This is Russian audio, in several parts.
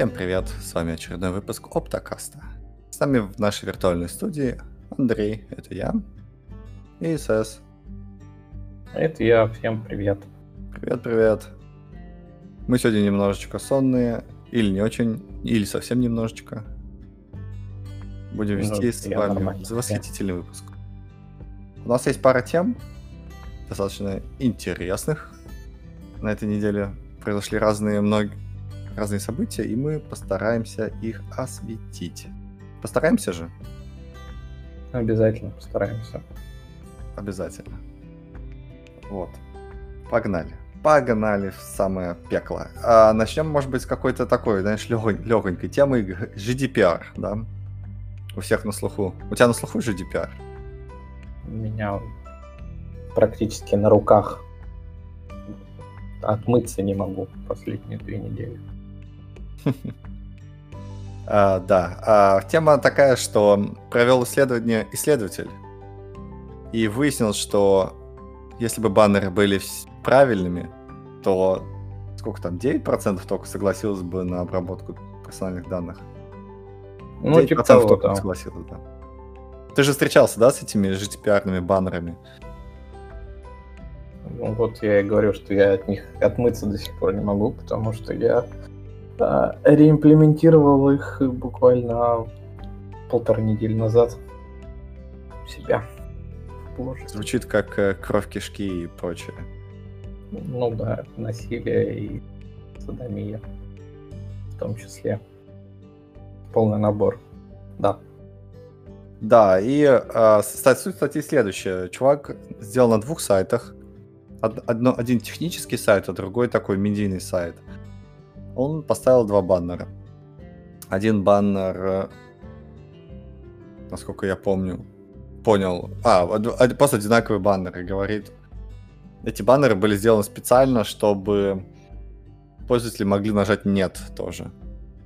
Всем привет, с вами очередной выпуск Оптокаста. С нами в нашей виртуальной студии Андрей, это я, и СС. Это я, всем привет. Привет, привет. Мы сегодня немножечко сонные, или не очень, или совсем немножечко. Будем ну, вести ну, с вами восхитительный выпуск. У нас есть пара тем, достаточно интересных. На этой неделе произошли разные, многие, разные события, и мы постараемся их осветить. Постараемся же? Обязательно постараемся. Обязательно. Вот. Погнали. Погнали в самое пекло. А начнем, может быть, с какой-то такой, знаешь, легонькой темы GDPR, да? У всех на слуху. У тебя на слуху GDPR? У меня практически на руках. Отмыться не могу последние две недели. А, да. А, тема такая, что провел исследование исследователь. И выяснил, что если бы баннеры были правильными, то сколько там, 9% только согласилось бы на обработку персональных данных. Ну, 9% типа того, только там. согласилось, да. Ты же встречался, да, с этими GDPR-ными баннерами? Ну, вот я и говорю, что я от них отмыться до сих пор не могу, потому что я а, реимплементировал их буквально полторы недели назад у себя. Звучит как э, кровь кишки и прочее. Ну да, насилие и садомия в том числе. Полный набор. Да. Да, и э, суть статьи следующая. Чувак сделал на двух сайтах. Одно, один технический сайт, а другой такой медийный сайт. Он поставил два баннера. Один баннер, э, насколько я помню, понял. А, просто одинаковые баннеры. Говорит, эти баннеры были сделаны специально, чтобы пользователи могли нажать «нет» тоже.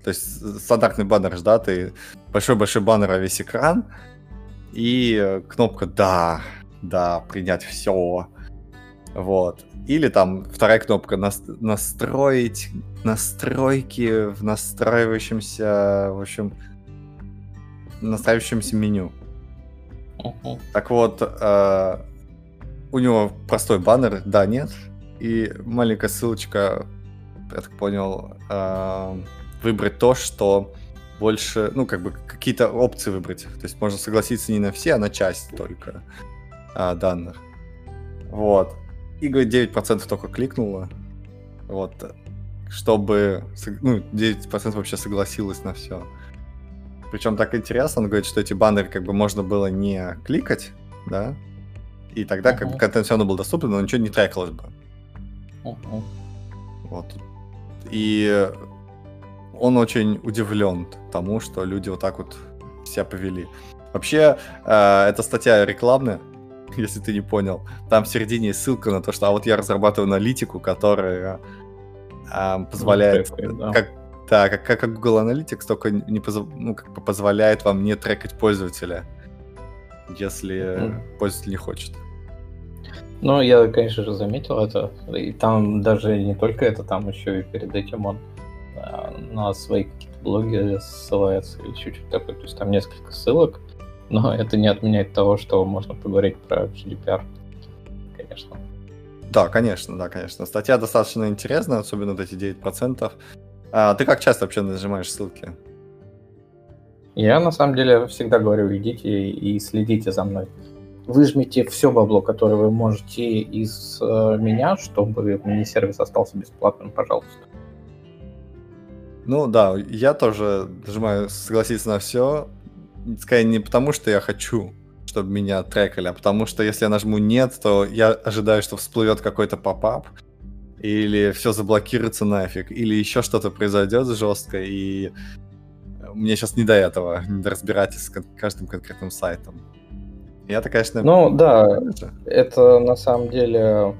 То есть стандартный баннер, да, ты большой-большой баннер на весь экран, и кнопка «Да», «Да», «Принять все», вот. Или там вторая кнопка «Настроить», «Настройки» в настраивающемся, в общем, настраивающемся меню. Uh-huh. Так вот, э, у него простой баннер «Да», «Нет», и маленькая ссылочка, я так понял, э, выбрать то, что больше, ну, как бы какие-то опции выбрать. То есть можно согласиться не на все, а на часть только а, данных. Вот. И, говорит, 9% только кликнуло. Вот. Чтобы, ну, 9% вообще согласилось на все. Причем так интересно, он говорит, что эти баннеры как бы можно было не кликать, да, и тогда uh-huh. как бы контент все равно был доступен, но ничего не трекалось бы. Uh-huh. Вот. И он очень удивлен тому, что люди вот так вот себя повели. Вообще, э, эта статья рекламная, если ты не понял. Там в середине ссылка на то, что а вот я разрабатываю аналитику, которая э, позволяет, ну, да. как, да, как, как Google Analytics, только не поз, ну, как бы позволяет вам не трекать пользователя, если mm. пользователь не хочет. Ну, я, конечно же, заметил это. И там даже не только это, там еще и перед этим он э, на свои какие-то блоги ссылается или чуть-чуть такое. То есть там несколько ссылок, но это не отменяет того, что можно поговорить про GDPR, конечно. Да, конечно, да, конечно. Статья достаточно интересная, особенно вот эти 9%. А ты как часто вообще нажимаешь ссылки? Я на самом деле всегда говорю, идите и следите за мной выжмите все бабло, которое вы можете из э, меня, чтобы мне сервис остался бесплатным, пожалуйста. Ну да, я тоже нажимаю согласиться на все. Скорее не потому, что я хочу, чтобы меня трекали, а потому что если я нажму нет, то я ожидаю, что всплывет какой-то попап, или все заблокируется нафиг, или еще что-то произойдет жестко, и мне сейчас не до этого, не до разбирательств с каждым конкретным сайтом. Я-то, конечно... Ну, да, это на самом деле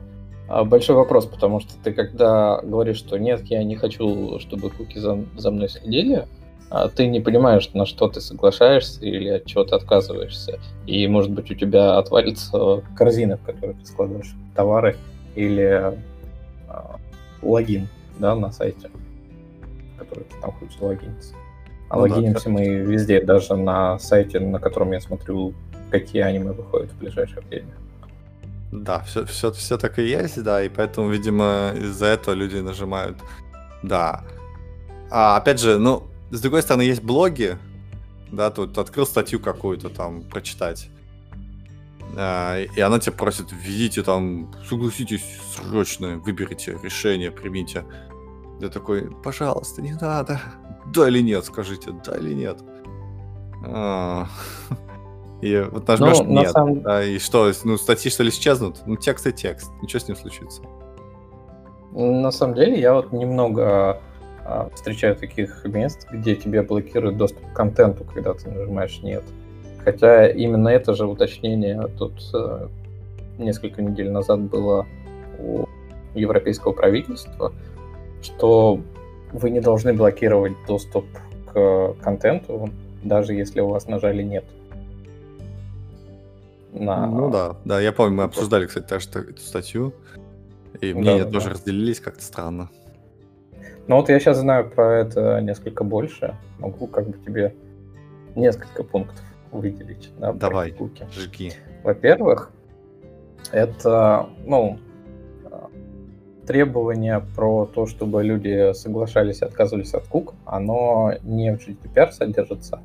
а, большой вопрос, потому что ты когда говоришь, что нет, я не хочу, чтобы куки за, за мной следили, ты не понимаешь, на что ты соглашаешься или от чего ты отказываешься. И, может быть, у тебя отвалится корзина, в которой ты складываешь товары, или э, логин да, на сайте, который ты там хочешь логиниться. А ну, логинимся да, мы везде, даже на сайте, на котором я смотрю, какие аниме выходят в ближайшее время. Да, все, все, все так и есть, да, и поэтому, видимо, из-за этого люди нажимают «да». А опять же, ну, с другой стороны, есть блоги, да, тут открыл статью какую-то там прочитать, а, и она тебя просит, введите там, согласитесь срочно, выберите решение, примите. Я такой, пожалуйста, не надо. Да или нет, скажите, да или нет. А, и вот нажмешь ну, нет. Самом... Да, и что, ну, статьи что ли исчезнут? Ну, текст и текст. Ничего с ним случится. На самом деле, я вот немного встречаю таких мест, где тебе блокируют доступ к контенту, когда ты нажимаешь нет. Хотя именно это же уточнение тут э, несколько недель назад было у европейского правительства, что вы не должны блокировать доступ к контенту, даже если у вас нажали нет. На... Ну да, да, я помню, мы обсуждали, кстати, даже эту статью, и мнения да, тоже да. разделились как-то странно. Ну вот я сейчас знаю про это несколько больше, могу как бы тебе несколько пунктов выделить. Да, Давай, куки. жги. Во-первых, это, ну, требование про то, чтобы люди соглашались и отказывались от кук, оно не в GDPR содержится,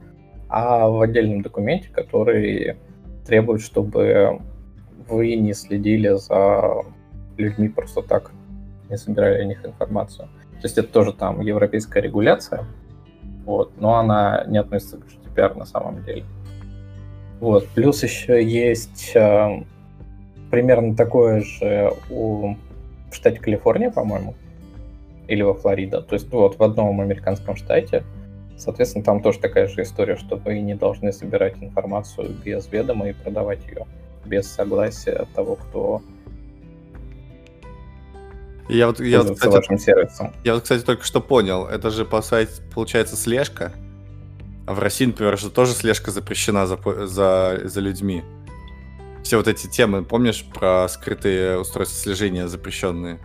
а в отдельном документе, который требует, чтобы вы не следили за людьми просто так, не собирали о них информацию. То есть это тоже там европейская регуляция, вот, но она не относится к GDPR на самом деле. Вот. Плюс еще есть э, примерно такое же у, в штате Калифорния, по-моему, или во Флорида. То есть вот в одном американском штате. Соответственно, там тоже такая же история, что вы не должны собирать информацию без ведома и продавать ее без согласия того, кто я вот, я вот, кстати, вашим сервисом. Я вот, кстати, только что понял. Это же, по сути, получается слежка. А в России, например, же тоже слежка запрещена за, за, за людьми. Все вот эти темы, помнишь про скрытые устройства слежения запрещенные?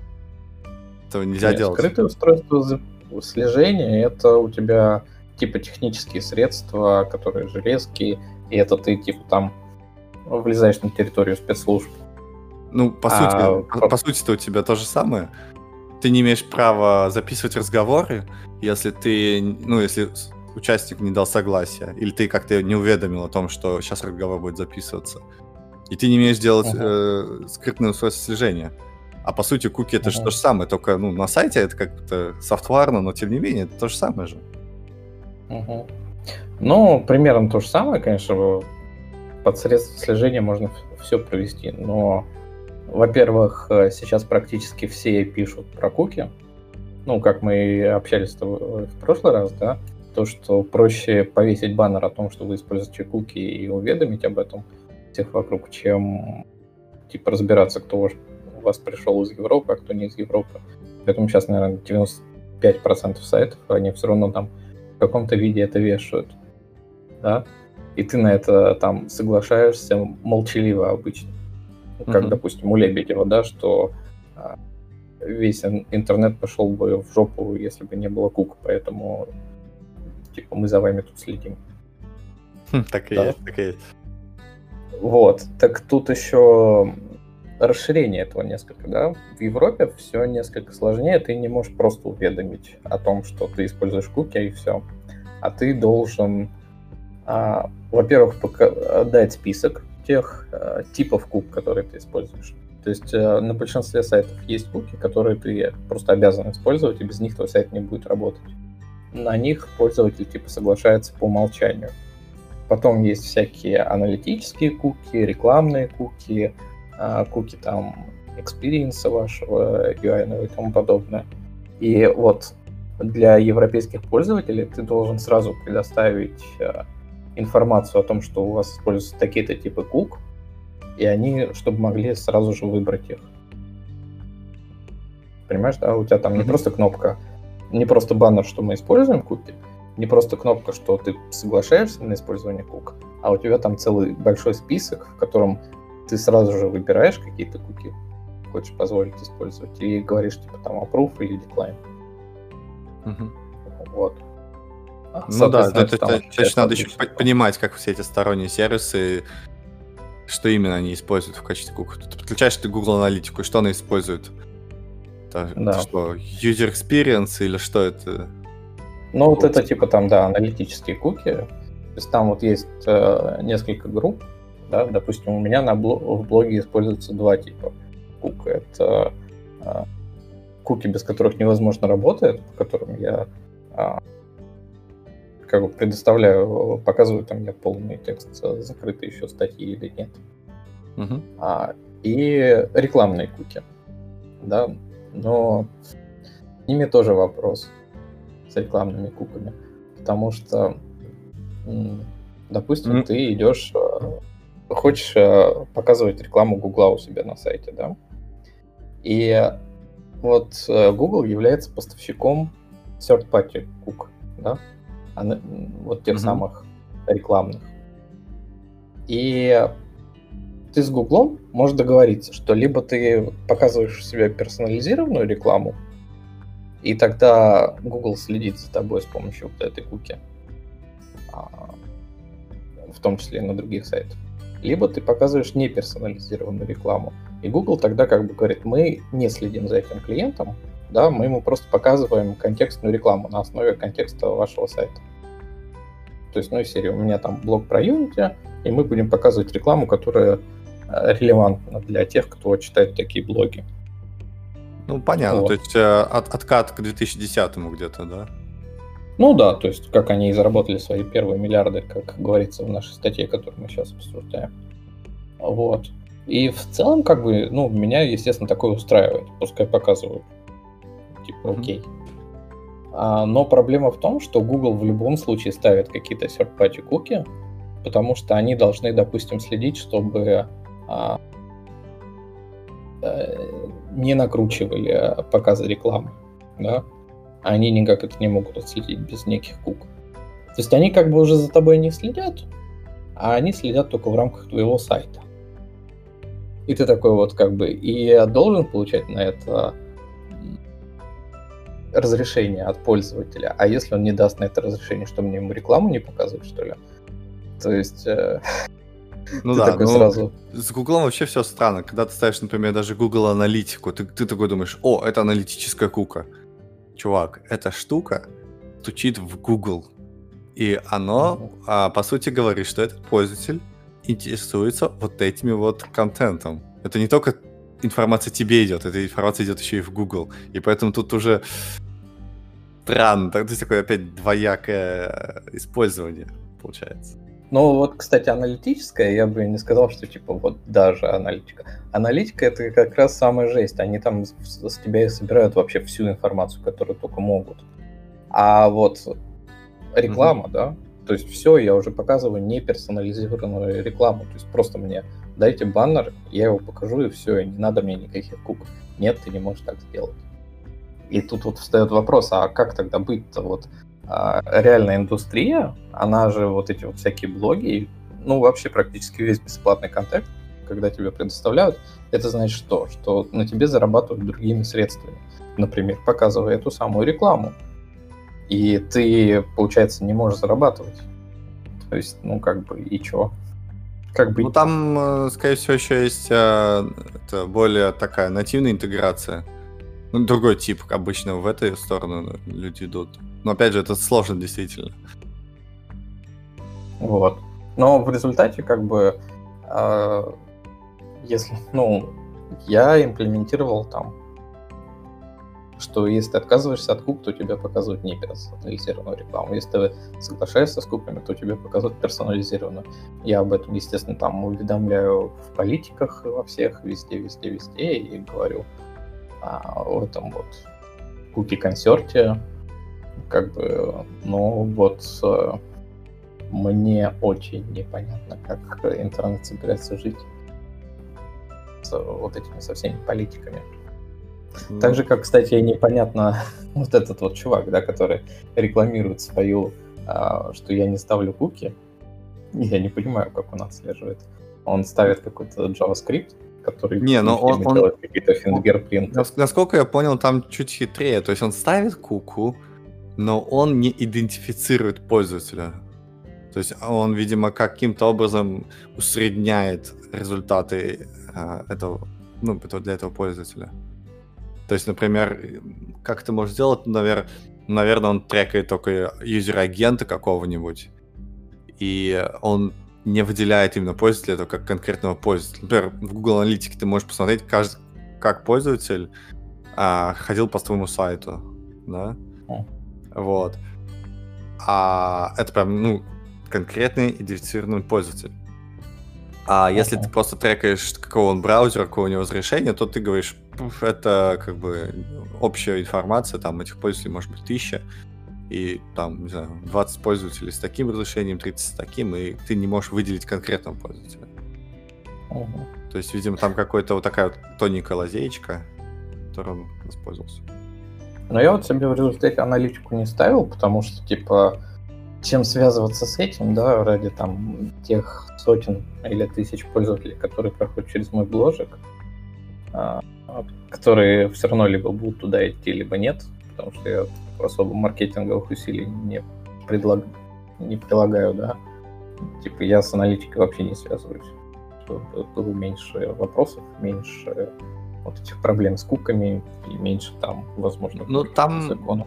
Этого нельзя Нет, делать. Скрытые устройства слежения это у тебя типа технические средства, которые железки, и это ты типа там влезаешь на территорию спецслужб. Ну, по а, сути, по, по сути-то у тебя то же самое. Ты не имеешь права записывать разговоры, если ты, ну, если участник не дал согласия, или ты как-то не уведомил о том, что сейчас разговор будет записываться. И ты не имеешь делать uh-huh. э, скрытное устройство слежения. А по сути, куки это uh-huh. же то же самое, только ну, на сайте это как-то софтварно, но тем не менее, это то же самое же. Uh-huh. Ну, примерно то же самое, конечно, под средства слежения можно все провести, но, во-первых, э, сейчас практически все пишут про куки, ну, как мы общались в прошлый раз, да, то, что проще повесить баннер о том, что вы используете куки и уведомить об этом всех вокруг, чем типа разбираться, кто у вас пришел из Европы, а кто не из Европы. Поэтому сейчас, наверное, 95% сайтов, они все равно там в каком-то виде это вешают. Да? И ты на это там соглашаешься молчаливо обычно. Mm-hmm. Как, допустим, у Лебедева, да, что а, весь интернет пошел бы в жопу, если бы не было кук, поэтому типа мы за вами тут следим. Хм, так и да? есть, так и есть. Вот, так тут еще расширение этого несколько, да. В Европе все несколько сложнее, ты не можешь просто уведомить о том, что ты используешь куки и все. А ты должен, а, во-первых, пока- дать список тех а, типов кук, которые ты используешь. То есть а, на большинстве сайтов есть куки, которые ты просто обязан использовать, и без них твой сайт не будет работать на них пользователь типа соглашается по умолчанию. Потом есть всякие аналитические куки, рекламные куки, а, куки там experience а вашего UI и тому подобное. И вот для европейских пользователей ты должен сразу предоставить а, информацию о том, что у вас используются такие-то типы кук, и они, чтобы могли сразу же выбрать их. Понимаешь, да? У тебя там mm-hmm. не просто кнопка не просто баннер, что мы используем куки, не просто кнопка, что ты соглашаешься на использование кук, а у тебя там целый большой список, в котором ты сразу же выбираешь какие-то куки, хочешь позволить использовать, и говоришь типа там approve или decline. Угу. Вот. Ну да, это, это, это надо еще понимать, как все эти сторонние сервисы, что именно они используют в качестве кук. Ты подключаешь ты Google аналитику, что она использует? Это, да. это что, user experience или что это? Ну, вот это типа там, да, аналитические куки. То есть там вот есть э, несколько групп, да, допустим, у меня на блог, в блоге используются два типа кук. Это э, куки, без которых невозможно работать, по которым я э, как бы предоставляю, показываю там я полный текст, закрытые еще статьи или нет. Uh-huh. А, и рекламные куки, да, но с ними тоже вопрос с рекламными куками, потому что, допустим, mm-hmm. ты идешь, э, хочешь э, показывать рекламу Гугла у себя на сайте, да, и вот э, Google является поставщиком third-party кук, да, вот тех mm-hmm. самых рекламных. И ты с Гуглом можешь договориться, что либо ты показываешь себе персонализированную рекламу, и тогда Google следит за тобой с помощью вот этой куки, а, в том числе и на других сайтах. Либо ты показываешь неперсонализированную рекламу, и Google тогда как бы говорит, мы не следим за этим клиентом, да, мы ему просто показываем контекстную рекламу на основе контекста вашего сайта. То есть, ну, из серии, у меня там блог про Unity, и мы будем показывать рекламу, которая э, релевантна для тех, кто читает такие блоги. Ну, понятно, вот. то есть э, от, откат к 2010 где-то, да? Ну да, то есть как они и заработали свои первые миллиарды, как говорится в нашей статье, которую мы сейчас обсуждаем. Вот. И в целом, как бы, ну, меня, естественно, такое устраивает. Пускай показывают. Типа, окей. А, но проблема в том, что Google в любом случае ставит какие-то third-party куки, потому что они должны, допустим, следить, чтобы а, а, не накручивали а, показы рекламы. Да? Они никак это не могут отследить без неких кук. То есть они как бы уже за тобой не следят, а они следят только в рамках твоего сайта. И ты такой вот как бы и должен получать на это разрешение от пользователя. А если он не даст на это разрешение, что мне ему рекламу не показывать, что ли? То есть... Э, ну да, такой ну, сразу... с Гуглом вообще все странно. Когда ты ставишь, например, даже Google аналитику, ты, ты такой думаешь, о, это аналитическая кука. Чувак, эта штука стучит в Google. И оно, mm-hmm. а, по сути, говорит, что этот пользователь интересуется вот этими вот контентом. Это не только информация тебе идет, эта информация идет еще и в Google. И поэтому тут уже странно, то есть такое опять двоякое использование получается. Ну вот, кстати, аналитическая, я бы не сказал, что типа вот даже аналитика. Аналитика это как раз самая жесть. Они там с тебя собирают вообще всю информацию, которую только могут. А вот реклама, mm-hmm. да, то есть все, я уже показываю не персонализированную рекламу. То есть просто мне дайте баннер, я его покажу и все, и не надо мне никаких кук. Нет, ты не можешь так сделать. И тут вот встает вопрос, а как тогда быть-то? Вот а, реальная индустрия, она же вот эти вот всякие блоги, ну вообще практически весь бесплатный контент, когда тебе предоставляют, это значит что? Что на тебе зарабатывают другими средствами. Например, показывая эту самую рекламу и ты, получается, не можешь зарабатывать. То есть, ну, как бы, и чё? Как бы... Ну, там, э, скорее всего, еще есть э, это более такая нативная интеграция. Ну, другой тип, обычно в эту сторону люди идут. Но, опять же, это сложно действительно. Вот. Но в результате, как бы, э, если, ну, я имплементировал там что если ты отказываешься от куп, то тебе показывают не персонализированную рекламу. Если ты соглашаешься с купами, то тебе показывают персонализированную. Я об этом, естественно, там уведомляю в политиках во всех, везде, везде, везде, и говорю о а, этом вот куки-консерте. Как бы, ну вот э, мне очень непонятно, как интернет собирается жить с вот этими со всеми политиками. Mm. Так же, как, кстати, непонятно вот этот вот чувак, да, который рекламирует свою, а, что я не ставлю куки. Я не понимаю, как он отслеживает. Он ставит какой-то JavaScript, который не, но он, он какие-то фингерпринты. Насколько я понял, там чуть хитрее. То есть он ставит куку, но он не идентифицирует пользователя. То есть он, видимо, каким-то образом усредняет результаты э, этого, ну, для этого пользователя. То есть, например, как это может сделать? Наверное, наверное, он трекает только юзер-агента какого-нибудь, и он не выделяет именно пользователя этого как конкретного пользователя. Например, в Google Аналитике ты можешь посмотреть, каждый, как пользователь а, ходил по твоему сайту, да? Вот. А это прям, ну, конкретный идентифицированный пользователь. А если ты просто трекаешь, какого он браузера, какого у него разрешения, то ты говоришь, это как бы общая информация, там этих пользователей может быть тысяча, и там, не знаю, 20 пользователей с таким разрешением, 30 с таким, и ты не можешь выделить конкретного пользователя. Угу. То есть, видимо, там какая-то вот такая вот тоненькая лазеечка, которой он воспользовался. Но я вот себе в результате аналитику не ставил, потому что, типа, чем связываться с этим, да, ради там тех сотен или тысяч пользователей, которые проходят через мой бложек, а, которые все равно либо будут туда идти, либо нет, потому что я особо маркетинговых усилий не, предлаг... не прилагаю, да. Типа я с аналитикой вообще не связываюсь, чтобы было меньше вопросов, меньше вот этих проблем с куками и меньше там, возможно, ну, там... законов.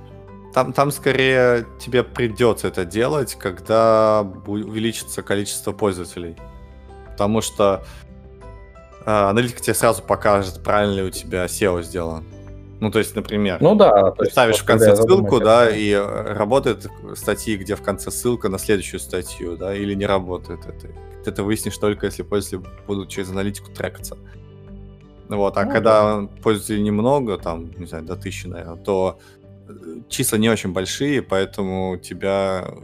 Там, там скорее тебе придется это делать, когда увеличится количество пользователей. Потому что э, аналитика тебе сразу покажет, правильно ли у тебя SEO сделан. Ну, то есть, например, ну, да, ты ставишь в конце ссылку, да, и э, работает статьи, где в конце ссылка на следующую статью, да, или не работает это. Ты это выяснишь только, если пользователи будут через аналитику трекаться. Вот, а ну, когда да. пользователей немного, там, не знаю, до тысячи, наверное, то э, числа не очень большие, поэтому у тебя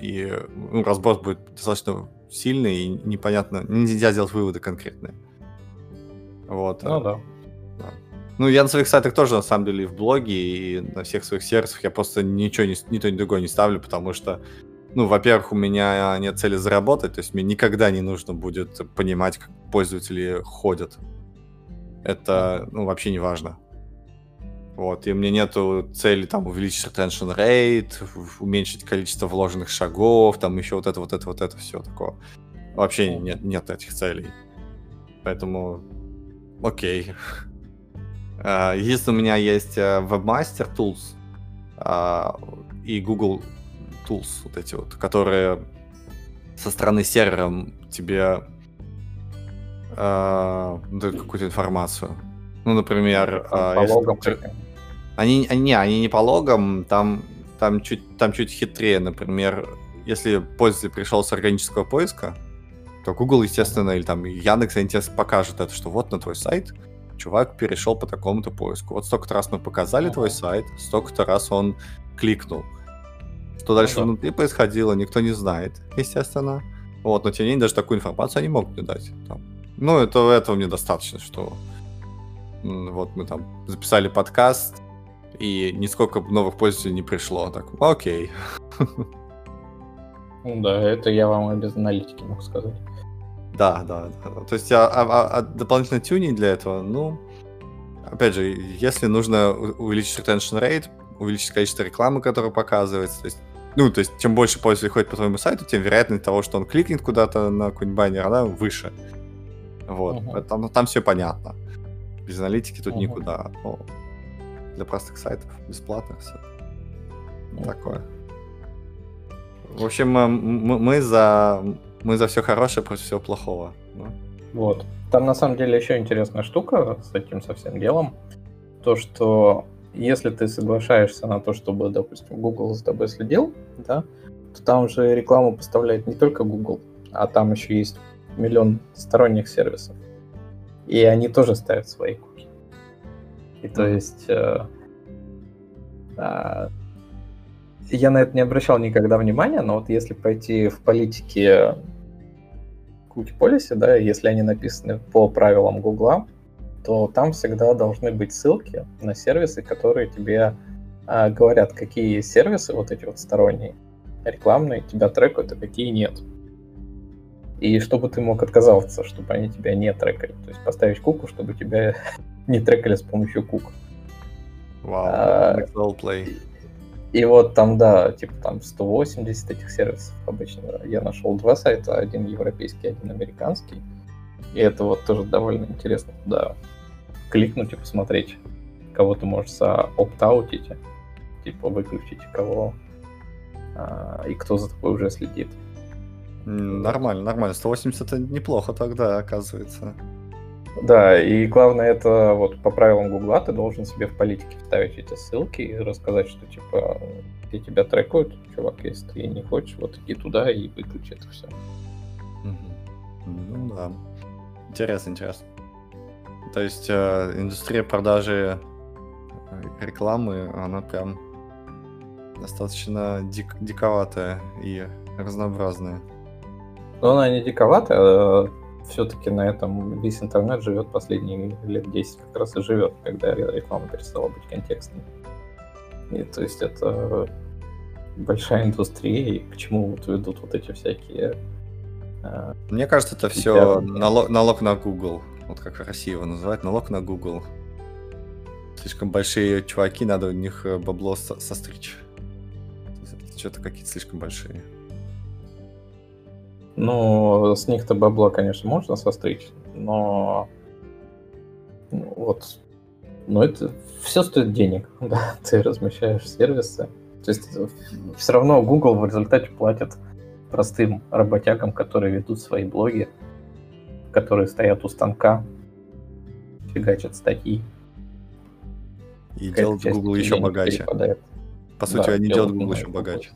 и ну, разброс будет достаточно сильный, и непонятно, нельзя сделать выводы конкретные. Вот. Ну да. да. Ну, я на своих сайтах тоже, на самом деле, и в блоге, и на всех своих сервисах я просто ничего, не, ни то, ни другое не ставлю, потому что, ну, во-первых, у меня нет цели заработать, то есть мне никогда не нужно будет понимать, как пользователи ходят. Это, ну, вообще не важно. Вот, и у меня нету цели там увеличить retention rate, уменьшить количество вложенных шагов, там еще вот это, вот это, вот это, все такое. Вообще нет, нет этих целей. Поэтому, окей. Uh, если у меня есть Webmaster Tools uh, и Google Tools, вот эти вот, которые со стороны сервера тебе дают какую-то информацию. Ну, например, если... Они, они, не, они не по логам, там, там, чуть, там чуть хитрее. Например, если пользователь пришел с органического поиска, то Google, естественно, или там Яндекс, они тебе покажут это, что вот на твой сайт чувак перешел по такому-то поиску. Вот столько-то раз мы показали uh-huh. твой сайт, столько-то раз он кликнул. Что дальше uh-huh. внутри происходило, никто не знает, естественно. Вот, но тем не менее, даже такую информацию они могут мне дать. Там. Ну, это, этого мне достаточно, что вот мы там записали подкаст, и нисколько новых пользователей не пришло. Так, окей. Ну да, это я вам и без аналитики могу сказать. Да, да, да. То есть а, а, а дополнительный тюнинг для этого, ну, опять же, если нужно увеличить retention rate, увеличить количество рекламы, которая показывается, то есть, ну, то есть, чем больше пользователей ходит по твоему сайту, тем вероятность того, что он кликнет куда-то на какой-нибудь баннер, она выше. Вот, uh-huh. там, там все понятно. Без аналитики тут uh-huh. никуда. Но для простых сайтов бесплатно все. Uh-huh. Такое. В общем, мы, мы за мы за все хорошее против всего плохого. Ну. Вот. Там на самом деле еще интересная штука с этим совсем делом. То, что если ты соглашаешься на то, чтобы, допустим, Google за тобой следил, да, то там же рекламу поставляет не только Google, а там еще есть миллион сторонних сервисов. И они тоже ставят свои куки. И то есть э, э, я на это не обращал никогда внимания, но вот если пойти в политике policy, да, если они написаны по правилам Гугла, то там всегда должны быть ссылки на сервисы, которые тебе э, говорят, какие сервисы вот эти вот сторонние, рекламные, тебя трекают, а какие нет. И чтобы ты мог отказаться, чтобы они тебя не трекали. То есть поставить куку, чтобы тебя не трекали с помощью кук. Вау, wow, а, play. И вот там, да, типа там 180 этих сервисов обычно. Я нашел два сайта, один европейский, один американский. И это вот тоже довольно интересно туда кликнуть и посмотреть, кого ты можешь заоптаутить, типа выключить, кого а, и кто за тобой уже следит. Нормально, нормально. 180 это неплохо тогда, оказывается. Да, и главное это вот по правилам Гугла ты должен себе в политике вставить эти ссылки и рассказать, что типа все тебя трекают, чувак, если ты не хочешь, вот иди туда и выключи это все. Ну да. Интересно, интересно. То есть э, индустрия продажи э, рекламы, она прям достаточно дик, диковатая и разнообразная. Но она не диковатая, а все-таки на этом весь интернет живет последние лет 10 как раз и живет, когда реклама перестала быть контекстной. И то есть это большая индустрия, и к чему вот ведут вот эти всякие... Э, Мне кажется, это все налог, налог на Google. Вот как в России его называют, налог на Google. Слишком большие чуваки, надо у них э, бабло со состричь. Что-то какие-то слишком большие. Ну, с них-то бабло, конечно, можно состричь, но ну, вот, но это все стоит денег, да, ты размещаешь сервисы. То есть все равно Google в результате платит простым работягам, которые ведут свои блоги, которые стоят у станка, фигачат статьи. И делают Google еще богаче. Перепадает. По сути, да, они делают Google еще богаче.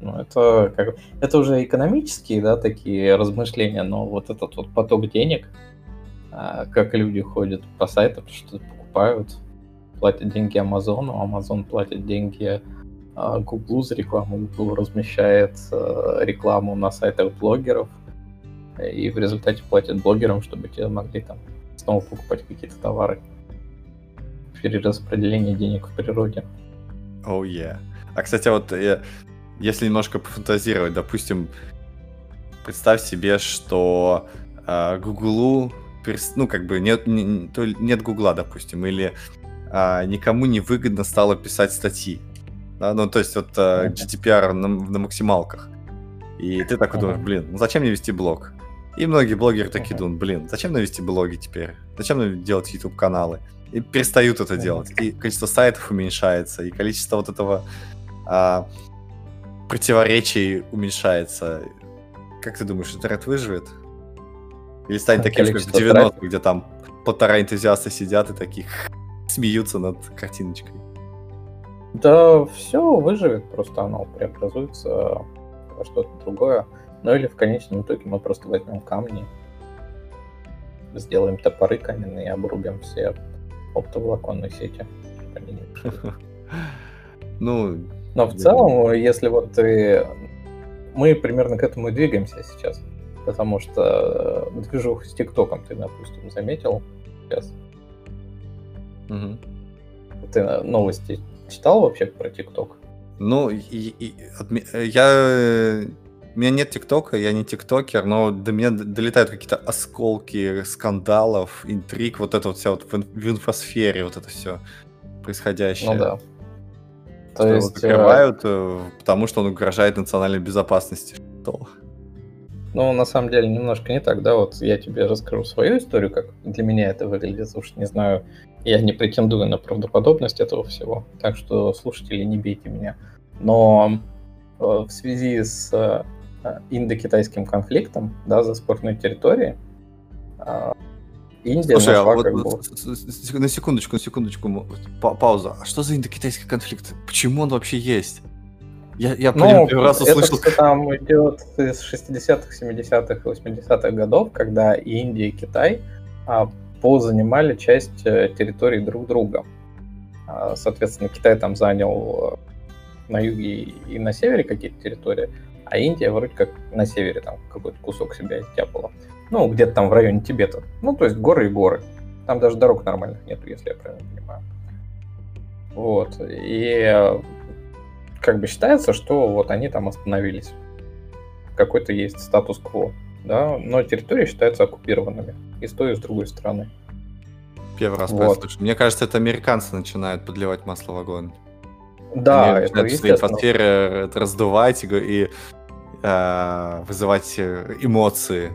Ну, это, как, это уже экономические, да, такие размышления, но вот этот вот поток денег, а, как люди ходят по сайтам, что-то покупают, платят деньги Амазону, Амазон платит деньги а, Гуглу за рекламу, Google размещает а, рекламу на сайтах блогеров, и в результате платят блогерам, чтобы те могли там снова покупать какие-то товары. Перераспределение денег в природе. Oh yeah. А, кстати, вот я если немножко пофантазировать, допустим, представь себе, что э, Гуглу, ну, как бы нет, не, то, нет Гугла, допустим, или э, никому не выгодно стало писать статьи. Да? Ну, то есть вот э, GDPR на, на максималках. И ты такой думаешь, блин, ну зачем мне вести блог? И многие блогеры такие думают, блин, зачем нам вести блоги теперь? Зачем нам делать YouTube каналы? И перестают это делать. И количество сайтов уменьшается, и количество вот этого а, противоречий уменьшается. Как ты думаешь, интернет выживет? Или станет таким, как в 90-х, где там полтора энтузиаста сидят и таких смеются над картиночкой? Да, все выживет, просто оно преобразуется во что-то другое. Ну или в конечном итоге мы просто возьмем камни, сделаем топоры каменные и обрубим все оптоволоконные сети. Ну, но в целом, если вот ты... Мы примерно к этому и двигаемся сейчас. Потому что э, движуху с ТикТоком ты, допустим, заметил сейчас. Угу. Ты новости читал вообще про ТикТок? Ну, и, и, я... У меня нет ТикТока, я не ТикТокер, но до меня долетают какие-то осколки скандалов, интриг, вот это вот вся вот в, в инфосфере, вот это все происходящее. Ну да. То что есть... его закрывают, э, потому что он угрожает национальной безопасности. Ну, на самом деле, немножко не так, да, вот я тебе расскажу свою историю, как для меня это выглядит, уж не знаю, я не претендую на правдоподобность этого всего, так что, слушатели, не бейте меня. Но э, в связи с э, индокитайским конфликтом, да, за спорные территории, Индия Слушай, а вот, вот, на секундочку, на секундочку, па пауза. А что за индокитайский конфликт? Почему он вообще есть? Я, я ну, первый раз услышал... Это там идет с 60-х, 70-х, 80-х годов, когда Индия, и Китай а, позанимали часть э, территории друг друга. А, соответственно, Китай там занял э, на юге и на севере какие-то территории, а Индия вроде как на севере там какой-то кусок себя оттяпала. Ну, где-то там в районе Тибета. Ну, то есть горы и горы. Там даже дорог нормальных нету, если я правильно понимаю. Вот. И как бы считается, что вот они там остановились. Какой-то есть статус-кво. Да? Но территории считаются оккупированными. И с той, и с другой стороны. Первый раз вот. слышу. Мне кажется, это американцы начинают подливать масло в огонь. Да, Они это естественно. атмосфере это раздувать и, и, э, вызывать э, эмоции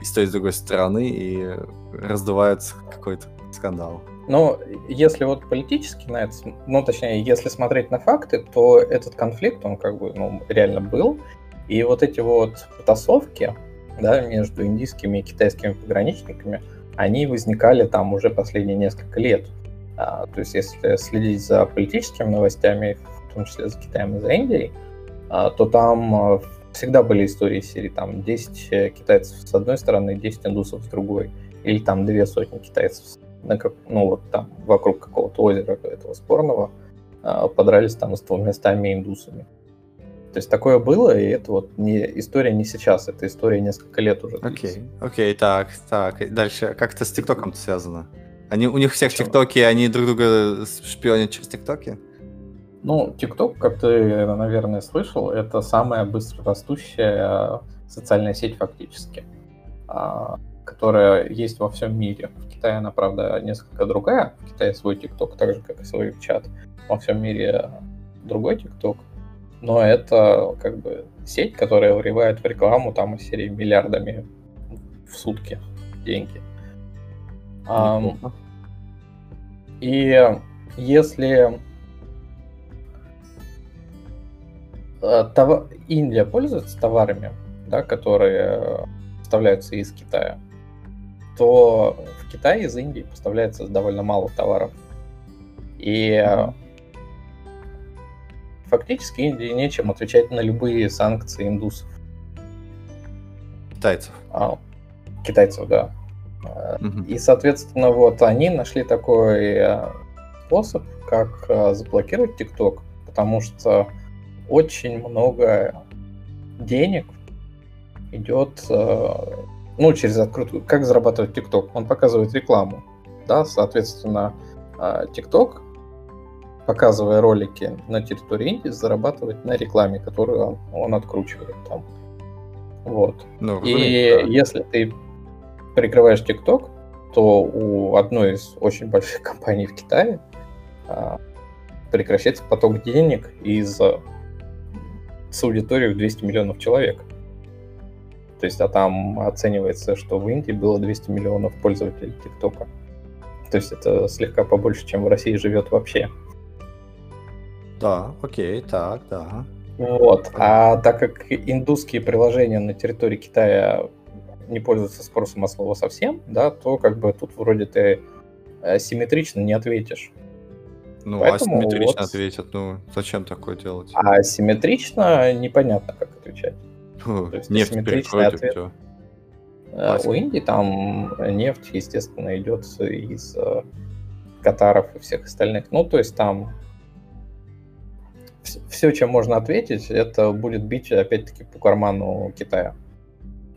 и с той и с другой стороны, и раздувается какой-то скандал. Но если вот политически на это, ну, точнее, если смотреть на факты, то этот конфликт, он как бы, ну, реально был. И вот эти вот потасовки, да, между индийскими и китайскими пограничниками, они возникали там уже последние несколько лет. А, то есть, если следить за политическими новостями, в том числе за Китаем и за Индией, а, то там а, всегда были истории серии, там 10 э, китайцев с одной стороны, 10 индусов с другой. Или там две сотни китайцев на как, ну вот там вокруг какого-то озера этого спорного а, подрались там с двумя стами индусами. То есть такое было, и это вот не история не сейчас, это история несколько лет уже. Окей, окей, так, так. и Дальше, как это с ТикТоком связано? Они, у них всех? ТикТоки, они друг друга шпионят через ТикТоки? Ну, TikTok, как ты, наверное, слышал, это самая быстрорастущая социальная сеть фактически, а, которая есть во всем мире. В Китае она, правда, несколько другая. В Китае свой TikTok, так же, как и свой чат. Во всем мире другой TikTok. Но это как бы сеть, которая вливает в рекламу там из серии миллиардами в сутки деньги. Неплохо. и если э, това- Индия пользуется товарами, да, которые поставляются из Китая, то в Китае из Индии поставляется довольно мало товаров. И э, фактически Индии нечем отвечать на любые санкции индусов, Китайцев. а, китайцев, да. Мгм. И, соответственно, вот они нашли такой э, способ, как заблокировать TikTok, потому что очень много денег идет, э, ну, через открытую. Как зарабатывать TikTok? Он показывает рекламу, да, соответственно, э, TikTok, показывая ролики на территории Индии, зарабатывает на рекламе, которую он, он откручивает там. Вот. Ну, И да. если ты прикрываешь TikTok, то у одной из очень больших компаний в Китае а, прекращается поток денег из а, с аудиторией в 200 миллионов человек. То есть, а там оценивается, что в Индии было 200 миллионов пользователей ТикТока. То есть это слегка побольше, чем в России живет вообще. Да, окей, так, да. Вот. А так как индусские приложения на территории Китая не пользуются спросом от слова совсем, да, то как бы тут вроде ты э, симметрично не ответишь. Ну, Поэтому асимметрично вот- ответят. Ну, зачем такое делать? А симметрично непонятно, как отвечать. Фу, Нефть и ответ. все. Э. У Индии там нефть, естественно, идет из э, Катаров и всех остальных. Ну, то есть там все, чем можно ответить, это будет бить, опять-таки, по карману Китая.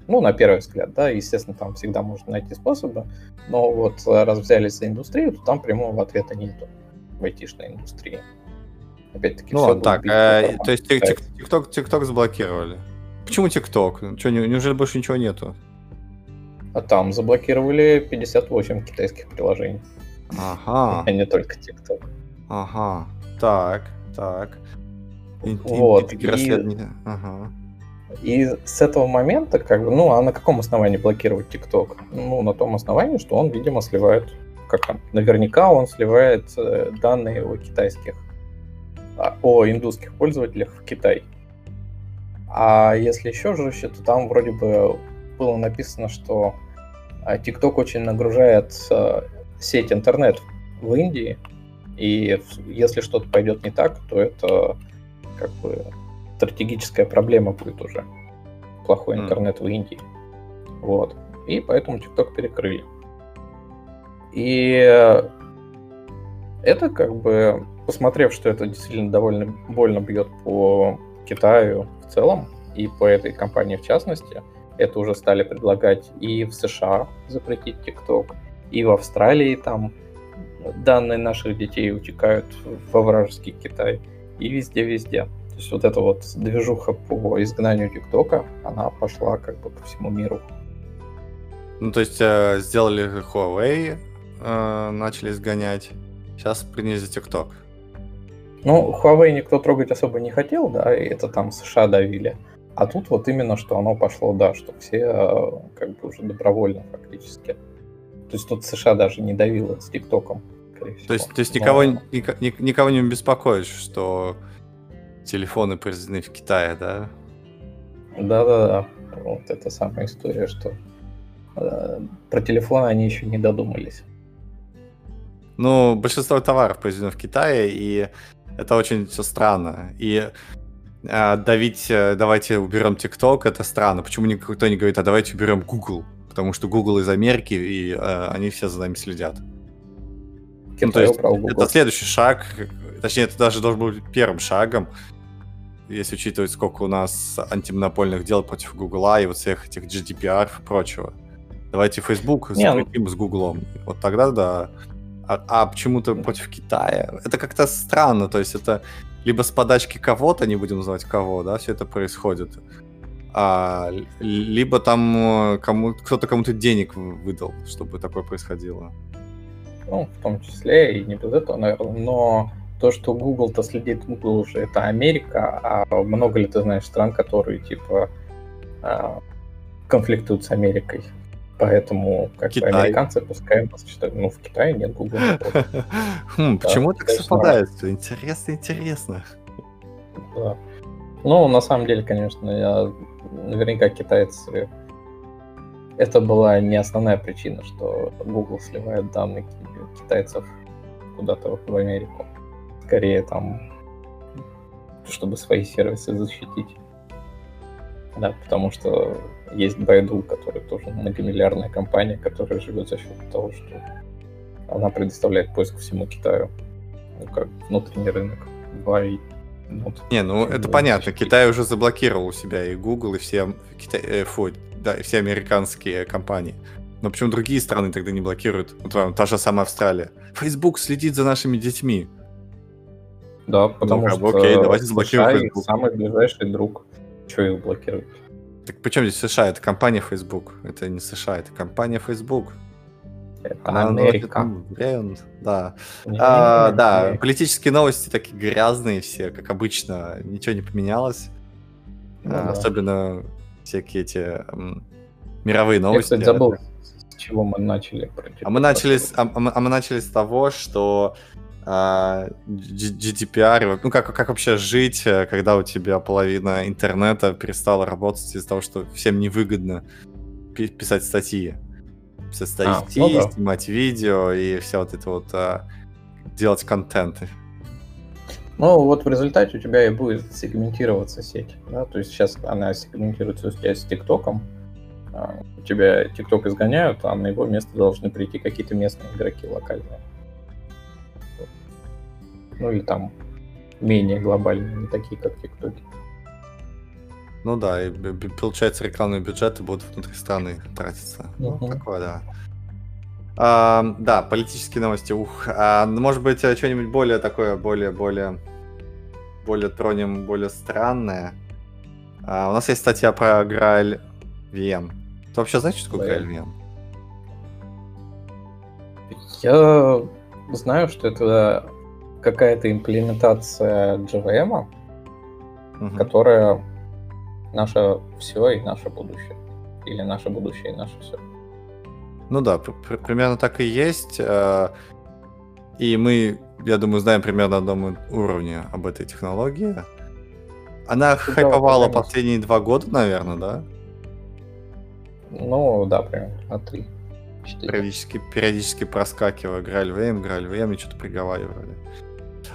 Ну, на первый взгляд, да, естественно, там всегда можно найти способы, но вот э, раз взялись за индустрию, то там прямого ответа нету в айтишной индустрии. Опять-таки, Ну будет так, э, то есть ТикТок, ТикТок заблокировали. Почему ТикТок? Ну, чё, не- неужели больше ничего нету? А там заблокировали 58 китайских приложений, Ага, а не только TikTok. ага, так, так. Вот, и- расследования. Ага. И с этого момента, как бы, ну, а на каком основании блокировать ТикТок? Ну, на том основании, что он, видимо, сливает, как там, наверняка он сливает э, данные о китайских, а, о индусских пользователях в Китай. А если еще жестче, то там вроде бы было написано, что а, TikTok очень нагружает э, сеть интернет в Индии, и если что-то пойдет не так, то это как бы стратегическая проблема будет уже. Плохой интернет в Индии. Вот. И поэтому TikTok перекрыли. И это как бы, посмотрев, что это действительно довольно больно бьет по Китаю в целом, и по этой компании в частности, это уже стали предлагать и в США запретить TikTok, и в Австралии там данные наших детей утекают во вражеский Китай, и везде-везде. То есть вот эта вот движуха по изгнанию ТикТока, она пошла как бы по всему миру. Ну, то есть э, сделали Huawei, э, начали сгонять. Сейчас за TikTok. Ну, Huawei никто трогать особо не хотел, да, и это там США давили. А тут вот именно, что оно пошло, да, что все э, как бы уже добровольно фактически. То есть тут США даже не давило с ТикТоком. То есть, то есть никого, Но... никого не беспокоит, что телефоны произведены в Китае, да? Да-да-да. Вот это самая история, что э, про телефоны они еще не додумались. Ну, большинство товаров произведено в Китае, и это очень все странно. И э, давить, э, давайте уберем TikTok, это странно. Почему никто не говорит, а давайте уберем Google? Потому что Google из Америки, и э, они все за нами следят. Китай ну, то есть, это следующий шаг, точнее, это даже должен быть первым шагом, если учитывать, сколько у нас антимонопольных дел против Гугла и вот всех этих GDPR и прочего. Давайте Facebook ну закрепим с Гуглом. Вот тогда да. А, а почему-то против Китая? Это как-то странно, то есть это либо с подачки кого-то, не будем называть кого, да, все это происходит, а, либо там э, кому, кто-то кому-то денег выдал, чтобы такое происходило. Ну, в том числе и не без этого, наверное, но то, что Google-то следит, Google уже это Америка, а много ли ты знаешь стран, которые типа а, конфликтуют с Америкой? Поэтому как Китай. бы американцы пускай нас считают. Ну, в Китае нет Google. Хм, почему так совпадает? Интересно, интересно. Да. Ну, на самом деле, конечно, я наверняка китайцы это была не основная причина, что Google сливает данные китайцев куда-то в Америку. Скорее там, чтобы свои сервисы защитить. Да, потому что есть Baidu, который тоже многомиллиардная компания, которая живет за счет того, что она предоставляет поиск всему Китаю. Ну, как внутренний рынок. Buy не, ну это понятно. Китай уже заблокировал у себя и Google, и все, Китай, э, фу, да, и все американские компании. Но почему другие страны тогда не блокируют? Вот та же самая Австралия. Facebook следит за нашими детьми. Да, потому ну, что окей, давайте заблокируем Facebook. самый ближайший друг. Что их блокирует? Так почему здесь США? Это компания Facebook. Это не США, это компания Facebook. Это Она Америка. Бренд, да. А, да, политические новости такие грязные все, как обычно. Ничего не поменялось. Ну, а, да. Особенно всякие эти м, мировые новости. Я, кстати, забыл, с чего мы начали. А мы начали, с, а, а, мы начали с того, что а, GDPR, ну как, как вообще жить, э, когда у тебя половина интернета перестала работать из-за того, что всем невыгодно писать статьи писать а, статьи, ну да. снимать видео и все вот это вот а, делать контенты. Ну, вот в результате у тебя и будет сегментироваться сеть. Да? То есть сейчас она сегментируется у тебя с ТикТоком. А, у тебя ТикТок изгоняют, а на его место должны прийти какие-то местные игроки локальные. Ну или там менее глобальные, не такие, как ТикТоки. Ну да, и получается рекламные бюджеты будут внутри страны тратиться. Uh-huh. Ну, такое, да. А, да, политические новости. Ух, а, может быть, э, что-нибудь более такое, более, более, более тронем, более странное. А, у нас есть статья про Graal VM. Ты вообще знаешь, что такое Graal VM? Я знаю, что это какая-то имплементация JVM, угу. которая наше все и наше будущее. Или наше будущее и наше все. Ну да, примерно так и есть. Э, и мы, я думаю, знаем примерно на одном уровне об этой технологии. Она Ты хайповала последние два года, наверное, да? Ну, да, примерно, на три. Периодически, периодически проскакивая, играли VM, играли VM, и что-то приговаривали.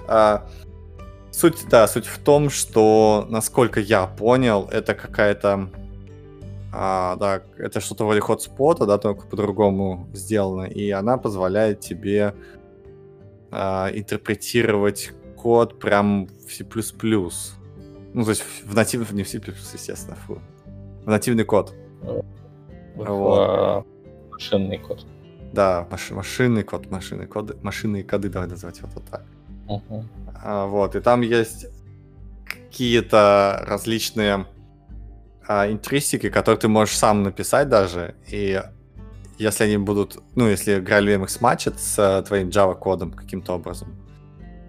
А, Суть, да, суть в том, что, насколько я понял, это какая-то... А, да, это что-то вроде хотспота, да, только по-другому сделано, и она позволяет тебе а, интерпретировать код прям в C++. Ну, то есть в нативный, не в C++, естественно, фу. В нативный код. Вот. А, машинный код. Да, маш, машинный код, машинные коды, машинные коды, давай называть вот так. Uh-huh. А, вот, и там есть какие-то различные а, интристики, которые ты можешь сам написать даже, и если они будут, ну, если GraalVM их смачат с а, твоим Java кодом каким-то образом,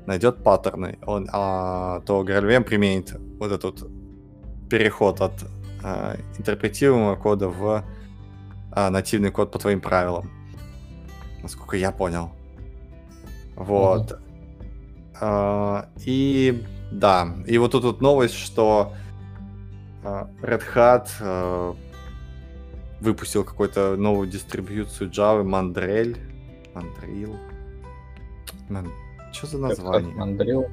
найдет паттерны, он, а, то GraalVM применит вот этот переход от а, интерпретируемого кода в а, нативный код по твоим правилам. Насколько я понял. Вот. Uh-huh. А, и да, и вот тут вот новость, что а, Red Hat а, выпустил какую-то новую дистрибьюцию Java, Mandrel. Mandrill. Man... Что за название? Mandrill.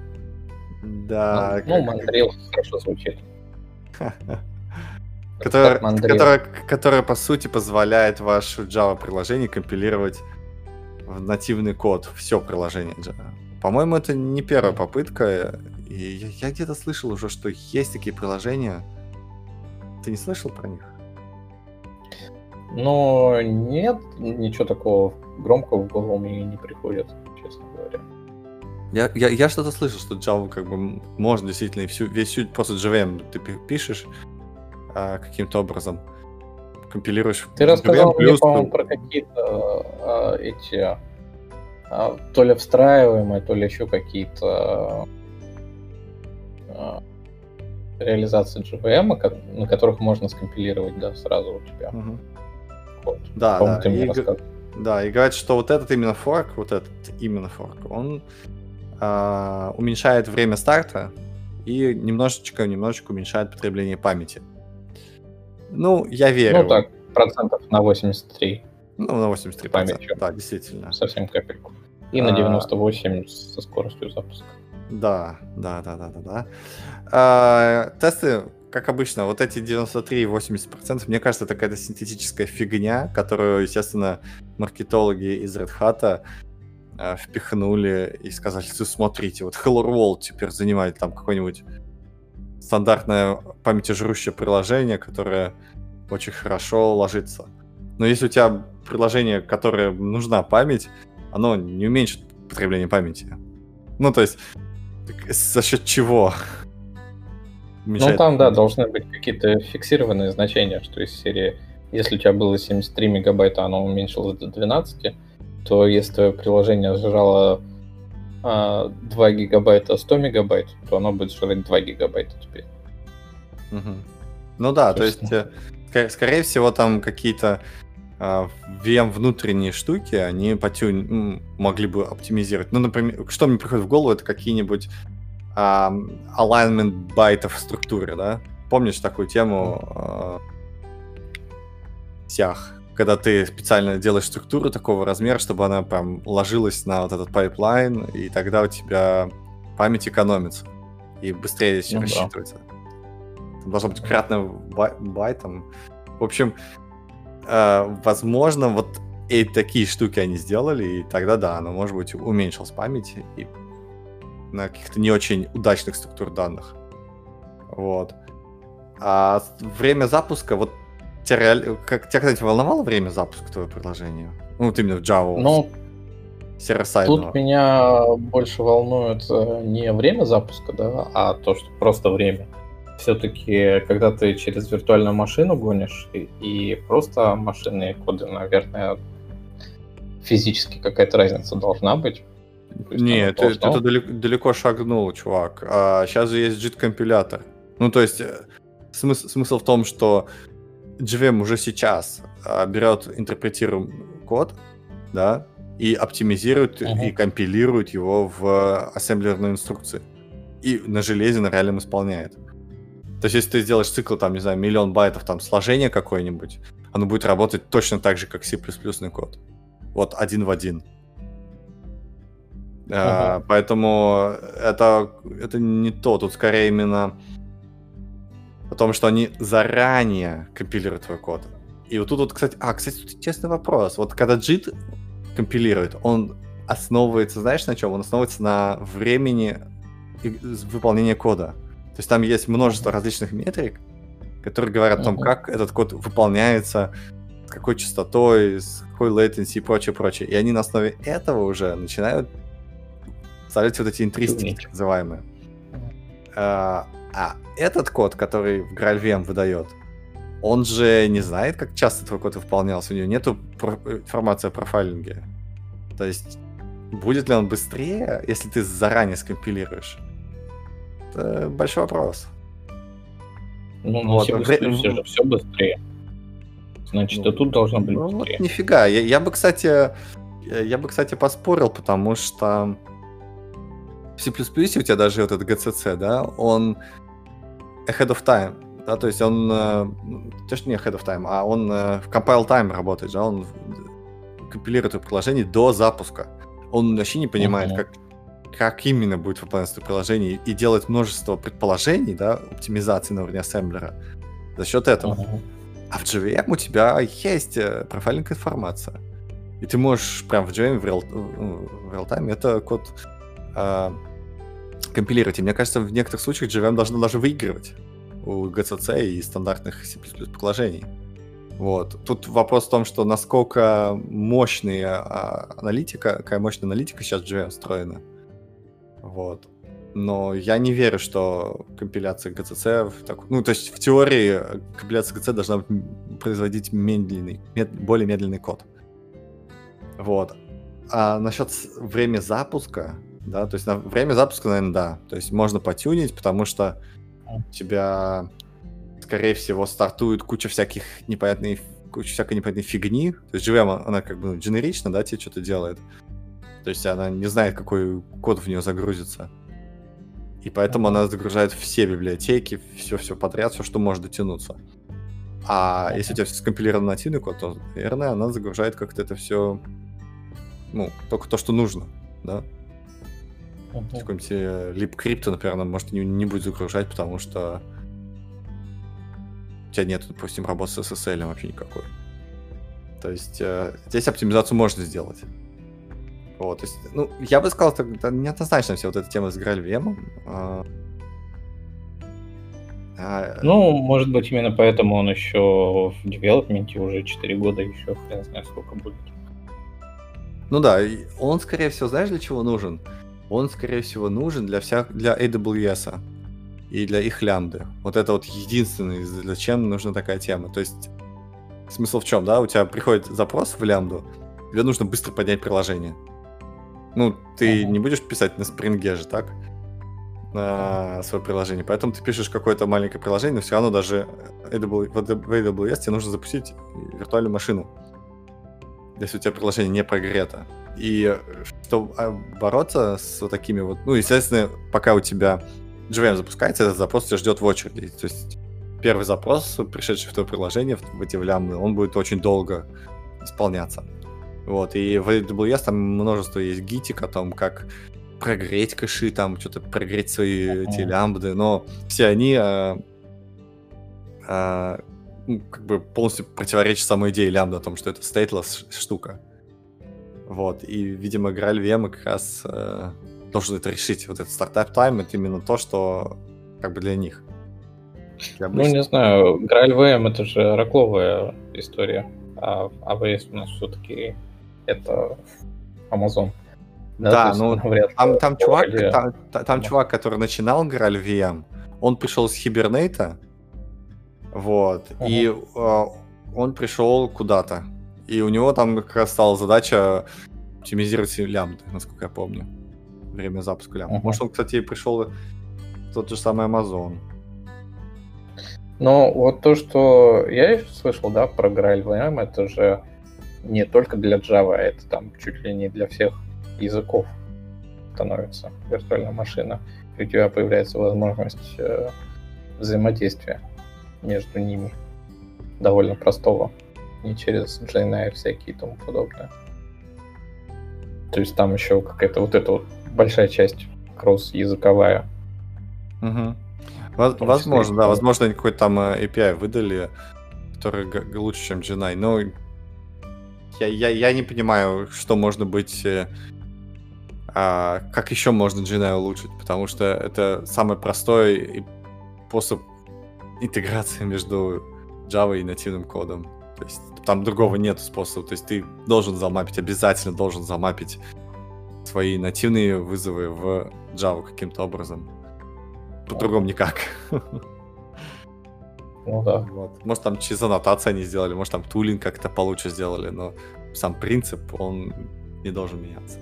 Да. Ну, как... Mandrill хорошо звучит. которая, которая, которая, по сути, позволяет ваше Java-приложение компилировать в нативный код все приложение Java. По-моему, это не первая попытка. И я, я где-то слышал уже, что есть такие приложения. Ты не слышал про них? Но нет, ничего такого громкого в голову мне не приходит, честно говоря. Я, я, я что-то слышал, что Java как бы можно действительно всю, весь всю просто JVM ты пишешь а, каким-то образом, компилируешь. Ты рассказал JVM, мне, по-моему, про какие-то а, эти то ли встраиваемые, то ли еще какие-то а, реализации JVM, на которых можно скомпилировать, да, сразу у тебя. Угу. Вот. Да, да. Ты мне и, да, и говорят, что вот этот именно форк, вот этот именно форк, он э, уменьшает время старта и немножечко, немножечко уменьшает потребление памяти. Ну, я верю. Ну так, процентов на 83. Ну, на 83 памятью. Да, действительно. Совсем капельку. И на 98 а... со скоростью запуска. Да, да, да, да, да, да. А, тесты как обычно, вот эти 93 и 80%, мне кажется, это какая-то синтетическая фигня, которую, естественно, маркетологи из Red Hat э, впихнули и сказали, что смотрите, вот Hello World теперь занимает там какое-нибудь стандартное памятежрущее приложение, которое очень хорошо ложится. Но если у тебя приложение, которое нужна память, оно не уменьшит потребление памяти. Ну, то есть, за счет чего? Ну, там, да, должны быть какие-то фиксированные значения, что из серии, если у тебя было 73 мегабайта, оно уменьшилось до 12, то если твое приложение сжало а, 2 гигабайта 100 мегабайт, то оно будет жрать 2 гигабайта теперь. Угу. Ну да, то есть, то есть скорее всего, там какие-то VM внутренние штуки, они потюн могли бы оптимизировать. Ну, например, что мне приходит в голову, это какие-нибудь alignment байтов в структуре, да? Помнишь такую тему э, сях, когда ты специально делаешь структуру такого размера, чтобы она прям ложилась на вот этот pipeline, и тогда у тебя память экономится и быстрее ну, рассчитывается. Да. Должно быть кратно бай, байтам. В общем, возможно, вот и такие штуки они сделали, и тогда да, оно, может быть, уменьшилась память, и на каких-то не очень удачных структур данных. Вот. А время запуска, вот тебя, реаль... как, тебя кстати, волновало время запуска твоего приложения? Ну, вот именно в Java. Ну, Тут меня больше волнует э, не время запуска, да, а то, что просто время. Все-таки, когда ты через виртуальную машину гонишь и, и просто машинные коды, наверное, физически какая-то разница должна быть. Нет, ты, ты, далеко, далеко шагнул, чувак. А, сейчас же есть JIT-компилятор. Ну, то есть, э, смысл, смысл в том, что JVM уже сейчас а, берет, интерпретирует код, да, и оптимизирует uh-huh. и компилирует его в ассемблерной инструкции. И на железе на реальном исполняет. То есть, если ты сделаешь цикл, там, не знаю, миллион байтов, там, сложения какое-нибудь, оно будет работать точно так же, как C++ код. Вот, один в один. Uh-huh. А, поэтому это, это не то. Тут скорее именно о том, что они заранее компилируют твой код. И вот тут вот, кстати, а, кстати, тут интересный вопрос. Вот когда JIT компилирует, он основывается, знаешь, на чем? Он основывается на времени выполнения кода. То есть там есть множество различных метрик, которые говорят о том, как этот код выполняется, с какой частотой, с какой latency и прочее, прочее. И они на основе этого уже начинают ставить вот эти интристики, так называемые. А, а этот код, который в GraalVM выдает, он же не знает, как часто твой код выполнялся. У него нету про- информации о профайлинге. То есть будет ли он быстрее, если ты заранее скомпилируешь? Это большой вопрос. Ну, вот. на C++ же все быстрее. Значит, ну, и тут должно быть ну, быстрее. Вот нифига. Я, я бы, кстати, я бы, кстати, поспорил, потому что в C++ у тебя даже вот этот GCC, да, он ahead of time, да, то есть он, э, точнее не ahead of time, а он э, в compile time работает, да, он компилирует это приложение до запуска. Он вообще не понимает, uh-huh. как, как именно будет выполняться это приложение, и делает множество предположений, да, оптимизации на уровне ассемблера за счет этого. Uh-huh. А в JVM у тебя есть э, профайлинг информация. И ты можешь прям в JVM в, real, в real-time это код э, компилировать. И мне кажется, в некоторых случаях JVM должна даже выигрывать у GCC и стандартных C++ приложений. Вот. Тут вопрос в том, что насколько мощная аналитика, какая мощная аналитика сейчас в JVM встроена. Вот. Но я не верю, что компиляция GCC... Так, ну, то есть в теории компиляция GCC должна производить медленный, мед, более медленный код. Вот. А насчет время запуска, да, то есть на время запуска, наверное, да. То есть можно потюнить, потому что у тебя, скорее всего, стартует куча всяких непонятных куча всякой непонятной фигни. То есть живем она как бы ну, генерично, да, тебе что-то делает. То есть она не знает, какой код в нее загрузится. И поэтому она загружает все библиотеки, все-все подряд, все, что может дотянуться. А если у тебя все скомпилировано на нативный код, то, наверное, она загружает как-то это все, ну, только то, что нужно, да? Uh-huh. Какой-нибудь э, липкрипто, например, она может не, не будет загружать, потому что у тебя нет, допустим, работы с SSL вообще никакой. То есть э, здесь оптимизацию можно сделать. Вот, то есть, ну, я бы сказал, это неоднозначно все вот эта тема с GraalVM. А, а... Ну, может быть, именно поэтому он еще в девелопменте уже 4 года, еще хрен знает сколько будет. Ну да, он, скорее всего, знаешь, для чего нужен? он, скорее всего, нужен для, всех, для AWS и для их лямбды. Вот это вот единственное, зачем нужна такая тема. То есть смысл в чем, да? У тебя приходит запрос в лямбду, тебе нужно быстро поднять приложение. Ну, ты uh-huh. не будешь писать на Spring же, так? На свое приложение. Поэтому ты пишешь какое-то маленькое приложение, но все равно даже AWS, в AWS тебе нужно запустить виртуальную машину. Если у тебя приложение не прогрето. И чтобы бороться с вот такими вот... Ну, естественно, пока у тебя JVM запускается, этот запрос тебя ждет в очереди. То есть первый запрос, пришедший в твое приложение, в эти влямы, он будет очень долго исполняться. Вот, и в AWS там множество есть гитик о том, как прогреть кэши, там что-то прогреть свои uh-huh. эти лямбды, но все они а, а, ну, как бы полностью противоречат самой идее лямбда о том, что это stateless штука. Вот, и, видимо, Грааль VM как раз э, должен это решить. Вот этот стартап тайм это именно то, что как бы для них. Для ну, не знаю, Грааль VM это же ракловая история, а AWS у нас все-таки это Amazon. Да, да ну там, там, чувак, там, там да. чувак, который начинал Грааль VM, он пришел с Хибернейта, вот, uh-huh. и э, он пришел куда-то, и у него там как раз стала задача оптимизировать лямбды, насколько я помню. Время запуска лямбды. Uh-huh. Может, он, кстати, пришел в тот же самый Amazon. Ну, вот то, что я слышал, да, про GraalVM, это же не только для Java, а это там чуть ли не для всех языков становится виртуальная машина. И у тебя появляется возможность э, взаимодействия между ними довольно простого не через JNI всякие и тому подобное. То есть там еще какая-то вот эта вот большая часть кросс-языковая. Угу. Возможно, да, возможно, они какой-то там э, API выдали, который лучше, чем JNI. Но я, я, я не понимаю, что можно быть... Э, а, как еще можно JNI улучшить, потому что это самый простой способ интеграции между Java и нативным кодом. То есть там другого нет способа. То есть ты должен замапить, обязательно должен замапить свои нативные вызовы в Java каким-то образом. По-другому никак. Ну да. Вот. Может, там через аннотации они сделали, может, там тулинг как-то получше сделали, но сам принцип, он не должен меняться.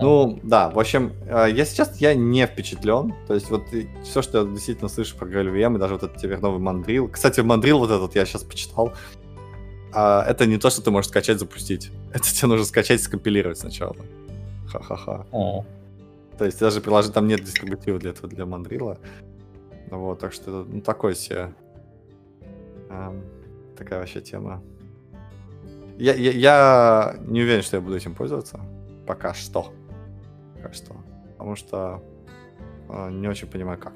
Ну, да, в общем, э, я сейчас я не впечатлен. То есть вот все, что я действительно слышу про GraalVM, и даже вот этот теперь новый Мандрил. Кстати, Мандрил вот этот я сейчас почитал. А, это не то, что ты можешь скачать, запустить. Это тебе нужно скачать и скомпилировать сначала. Ха-ха-ха. То есть даже приложить там нет дистрибутива для этого, для Мандрила. Вот, так что ну, такой себе. Эм, такая вообще тема. Я, я, я не уверен, что я буду этим пользоваться. Пока что. Пока что. Потому что э, не очень понимаю, как.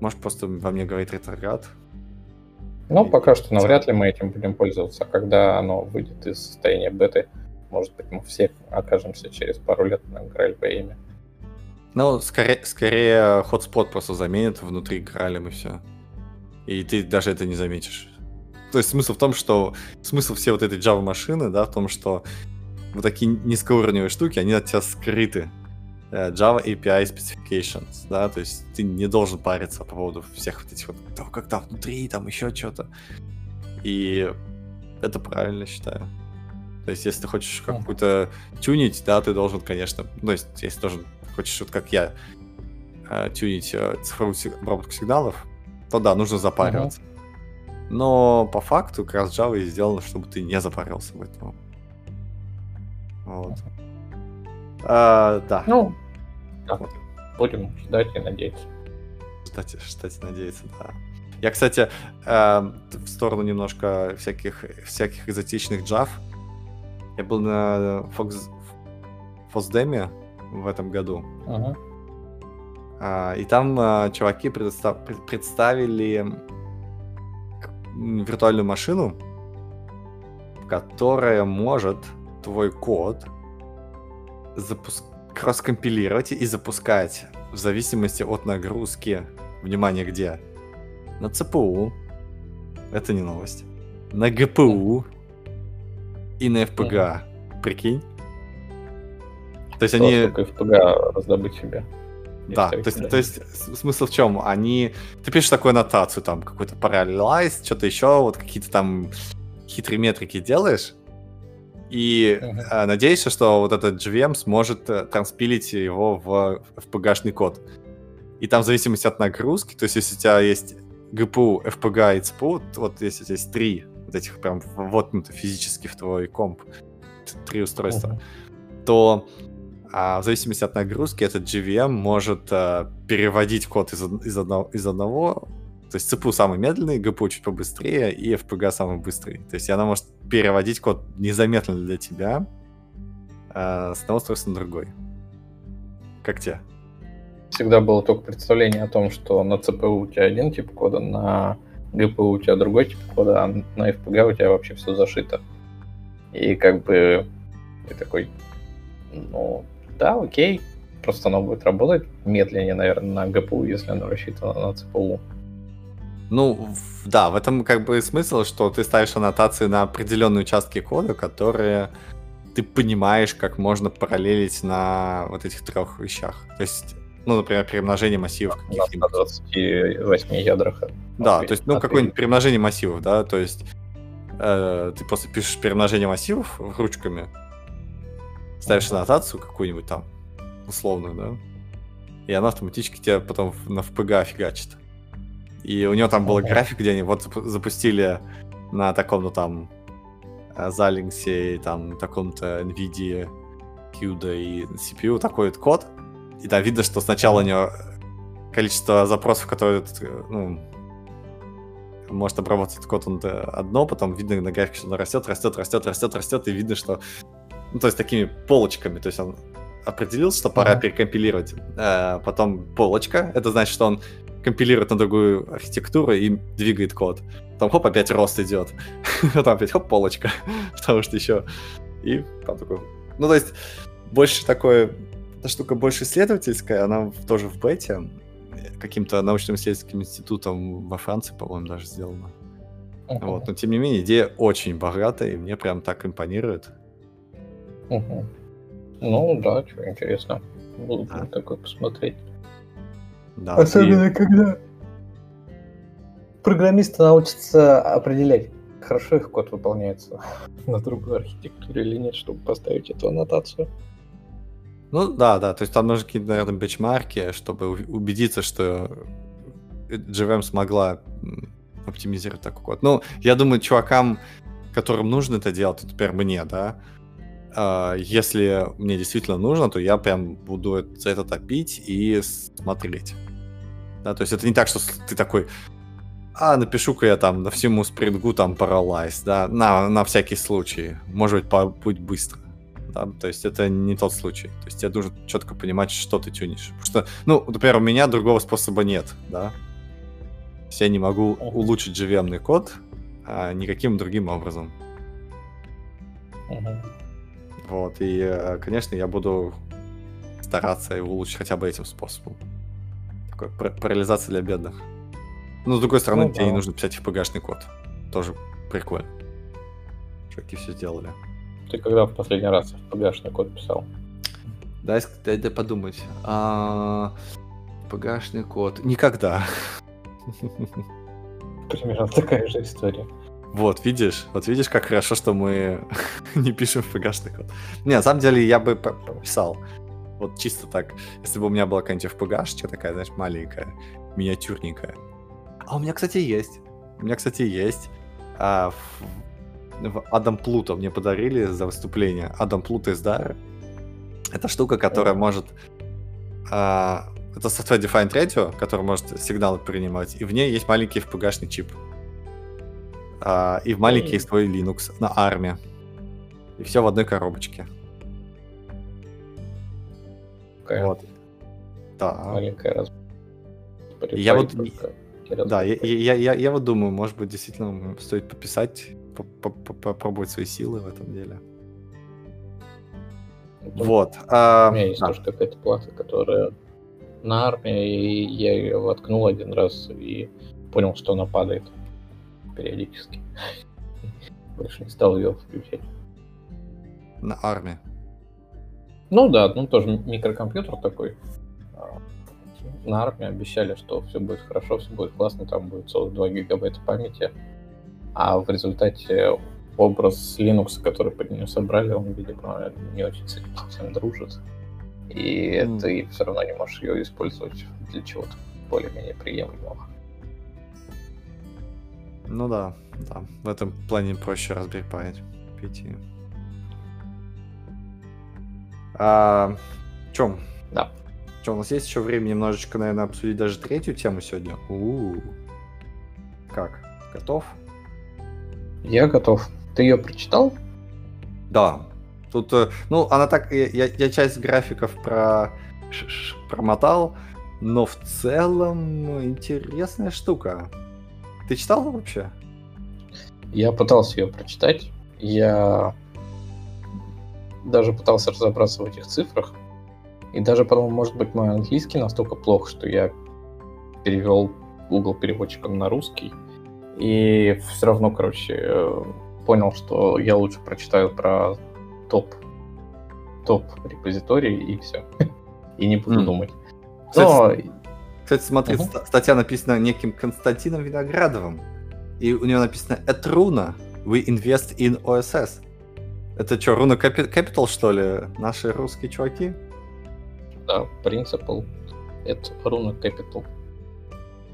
Может, просто во мне говорит ретроград. Ну, и... пока что навряд ли мы этим будем пользоваться. А когда оно выйдет из состояния беты, может быть, мы все окажемся через пару лет на GraalVM. Ну, скорее, скорее хотспот просто заменит внутри Гралем и все. И ты даже это не заметишь. То есть смысл в том, что смысл всей вот этой Java машины, да, в том, что вот такие низкоуровневые штуки, они от тебя скрыты. Э, Java API Specifications, да, то есть ты не должен париться по поводу всех вот этих вот, да, когда внутри, там еще что-то. И это правильно считаю. То есть, если ты хочешь какую-то тюнить, да, ты должен, конечно, ну, то есть, если должен, хочешь, вот как я, э, тюнить э, цифровую обработку сигналов, то да, нужно запариваться. Uh-huh. Но по факту как раз Java и сделано, чтобы ты не запарился в этом. Вот. А, да. Ну, да. будем ждать и надеяться. Ждать, ждать и надеяться, да. Я, кстати, э, в сторону немножко всяких, всяких экзотичных Java я был на Fox, Фосдеме в этом году. Uh-huh. А, и там а, чуваки предостав... представили виртуальную машину, которая может твой код запуск... кросс-компилировать и запускать в зависимости от нагрузки. Внимание, где? На ЦПУ. Это не новость. На ГПУ и на FPGA. Mm-hmm. Прикинь? То есть они... FPGA раздобыть себе. Да, то есть, то есть смысл в чем? Они... Ты пишешь такую аннотацию, там, какой-то parallelize, что-то еще, вот какие-то там хитрые метрики делаешь, и uh-huh. надеешься, что вот этот GVM сможет э, транспилить его в FPGA-шный код. И там в зависимости от нагрузки, то есть если у тебя есть GPU, FPGA и CPU, вот если у тебя есть три вот этих прям воткнуто физически в твой комп, три устройства, uh-huh. то а, в зависимости от нагрузки этот GVM может а, переводить код из, из, одного, из одного, то есть CPU самый медленный, GPU чуть побыстрее и FPGA самый быстрый. То есть она может переводить код незаметно для тебя а, с одного устройства на другой. Как тебе? Всегда было только представление о том, что на CPU у тебя один тип кода, на GPU у тебя другой тип кода, а на FPGA у тебя вообще все зашито. И как бы ты такой, ну, да, окей, просто оно будет работать медленнее, наверное, на GPU, если оно рассчитано на CPU. Ну, да, в этом как бы смысл, что ты ставишь аннотации на определенные участки кода, которые ты понимаешь, как можно параллелить на вот этих трех вещах. То есть ну, например, перемножение массивов каких-нибудь. На 28 ядрах. Да, то есть, ну, какое-нибудь перемножение массивов, да, то есть э, ты просто пишешь перемножение массивов ручками, ставишь аннотацию какую-нибудь там, условную, да, и она автоматически тебя потом на FPGA фигачит. И у него там был график, где они вот запустили на таком, ну, там, Залинксе, там, таком-то NVIDIA, CUDA и CPU такой вот код, и там видно, что сначала у него количество запросов, которые ну, может обработать код он одно, потом видно на графике, что он растет, растет, растет, растет, растет, и видно, что ну, то есть такими полочками, то есть он определил, что пора uh-huh. перекомпилировать. А, потом полочка, это значит, что он компилирует на другую архитектуру и двигает код. Потом хоп, опять рост идет. Потом опять хоп, полочка. Потому что еще... И там такой... Ну, то есть, больше такое эта штука больше исследовательская, она тоже в бете, каким-то научно-исследовательским институтом во Франции, по-моему, даже сделана. Uh-huh. Вот, но тем не менее, идея очень богатая, и мне прям так импонирует. Ну да, что интересно. Буду да. такой посмотреть. Да, Особенно и... когда программисты научатся определять, хорошо их код выполняется на другой архитектуре или нет, чтобы поставить эту аннотацию. Ну да, да, то есть там нужны какие-то, наверное, бенчмарки, чтобы убедиться, что GVM смогла оптимизировать такой код. Ну, я думаю, чувакам, которым нужно это делать, это, например, мне, да, если мне действительно нужно, то я прям буду за это топить и смотреть. Да, то есть это не так, что ты такой, а напишу-ка я там на всему спрингу там паралайз, да, на, на всякий случай, может быть, по, будет быстро. Да, то есть это не тот случай. То есть тебе нужно четко понимать, что ты тюнишь. Потому что, ну, например, у меня другого способа нет, да. Я не могу улучшить GVM код а, никаким другим образом. Uh-huh. Вот, и, э, конечно, я буду стараться его улучшить хотя бы этим способом. Такой парализация для бедных. Но с другой стороны, ну, тебе да. не нужно писать FPG-шный код. Тоже прикольно. Чуваки все сделали. Ты когда в последний раз FPG-шный код писал? Дай, дай, дай подумать. А, FPG-шный код. Никогда. Примерно такая же история. Вот, видишь, вот видишь, как хорошо, что мы не пишем FPG-шный код. Не, на самом деле я бы писал. Вот чисто так, если бы у меня была какая-нибудь FPG, такая, знаешь, маленькая, миниатюрненькая. А у меня, кстати, есть. У меня, кстати, есть. А, в, в Адам Плута мне подарили за выступление. Адам Плута из Дара. Это штука, которая может... А, это Software Defined Radio, который может сигналы принимать. И в ней есть маленький FPG-шный чип. А, и в маленький есть твой Linux на армии. И все в одной коробочке. Okay. Вот. Да. Маленькая раз. Я вот... Да, я, я, я, я вот думаю, может быть, действительно стоит пописать, попробовать свои силы в этом деле. Вот. А, У меня есть да. тоже какая-то плата, которая на армии, и я ее воткнул один раз и понял, что она падает периодически. Больше не стал ее включать. На армии? Ну да, ну тоже микрокомпьютер такой. А, на армии обещали, что все будет хорошо, все будет классно, там будет 42 гигабайта памяти. А в результате образ Linux, который под нее собрали, он, видимо, не очень с этим дружит. И mm. ты все равно не можешь ее использовать для чего-то более-менее приемлемого. Ну да, да. В этом плане проще Pi пойти. А, чем? Да. Что, у нас есть еще время немножечко, наверное, обсудить даже третью тему сегодня? У-у-у. Как? Готов? Я готов. Ты ее прочитал? Да. Тут, э, ну, она так, я, я часть графиков про промотал, но в целом интересная штука. Ты читал вообще? Я пытался ее прочитать. Я даже пытался разобраться в этих цифрах. И даже, по-моему, может быть, мой английский настолько плох, что я перевел Google переводчиком на русский. И все равно, короче, э, понял, что я лучше прочитаю про топ топ репозиторий и все. и не буду mm. думать. Но кстати, смотри, uh-huh. статья написана неким Константином Виноградовым. И у него написано «At Runa, we invest in OSS». Это что, Руна Capital, что ли? Наши русские чуваки? Да, Principal. Это Руна Capital.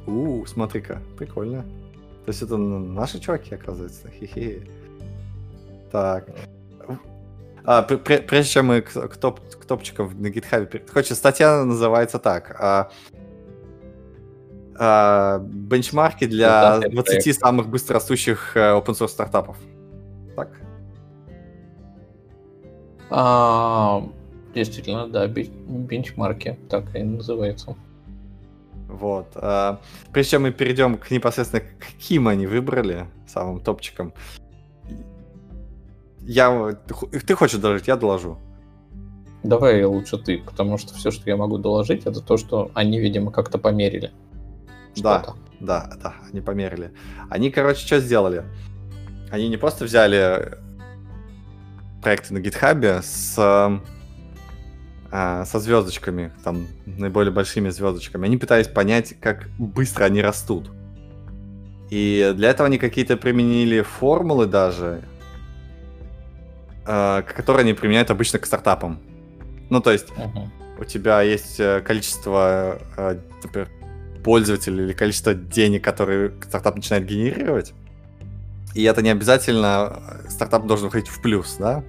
У, смотри-ка, прикольно. То есть это наши чуваки, оказывается. Хе-хе. Так. А, прежде чем мы к, топ, к топчикам на GitHub... Хочется, статья называется так. А, а, бенчмарки для 20 самых быстрорастущих э, open source стартапов. Так? А, действительно, да, бенчмарки, так и называется. Вот. А, прежде чем мы перейдем к непосредственно каким они выбрали, самым топчиком, я... Ты хочешь доложить, я доложу. Давай лучше ты, потому что все, что я могу доложить, это то, что они, видимо, как-то померили. Да, да, да, они померили. Они, короче, что сделали? Они не просто взяли проекты на гитхабе с а, со звездочками, там, наиболее большими звездочками. Они пытались понять, как быстро они растут. И для этого они какие-то применили формулы даже, а, которые они применяют обычно к стартапам. Ну, то есть uh-huh. у тебя есть э, количество, э, например, пользователей или количество денег, которые стартап начинает генерировать. И это не обязательно э, стартап должен выходить в плюс, да?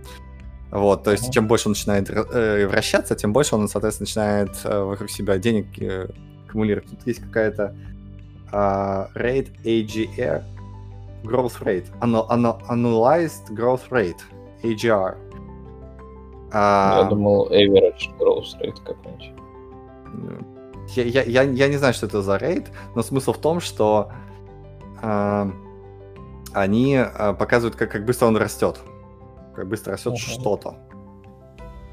Вот, то есть, чем больше он начинает э, вращаться, тем больше он, соответственно, начинает э, вокруг себя денег э, аккумулировать. Тут есть какая-то э, rate AGR, growth rate, analyzed growth rate, AGR. А, я думал, average growth rate какой-нибудь. Я, я, я, я не знаю, что это за рейд, но смысл в том, что э, они э, показывают, как, как быстро он растет. Как быстро растет uh-huh. что-то.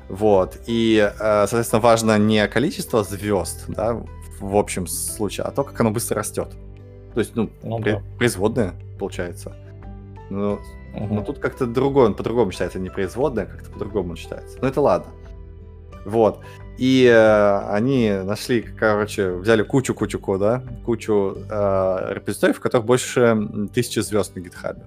Вот. И, э, соответственно, важно не количество звезд, да, в общем случае, а то, как оно быстро растет. То есть, ну, ну при, да. производное, получается. Ну, Угу. Но тут как-то другой, он по-другому считается, не производная, как-то по-другому он считается. Но это ладно. Вот. И э, они нашли, короче, взяли кучу-кучу кода, кучу э, репозиториев, в которых больше тысячи звезд на гитхабе.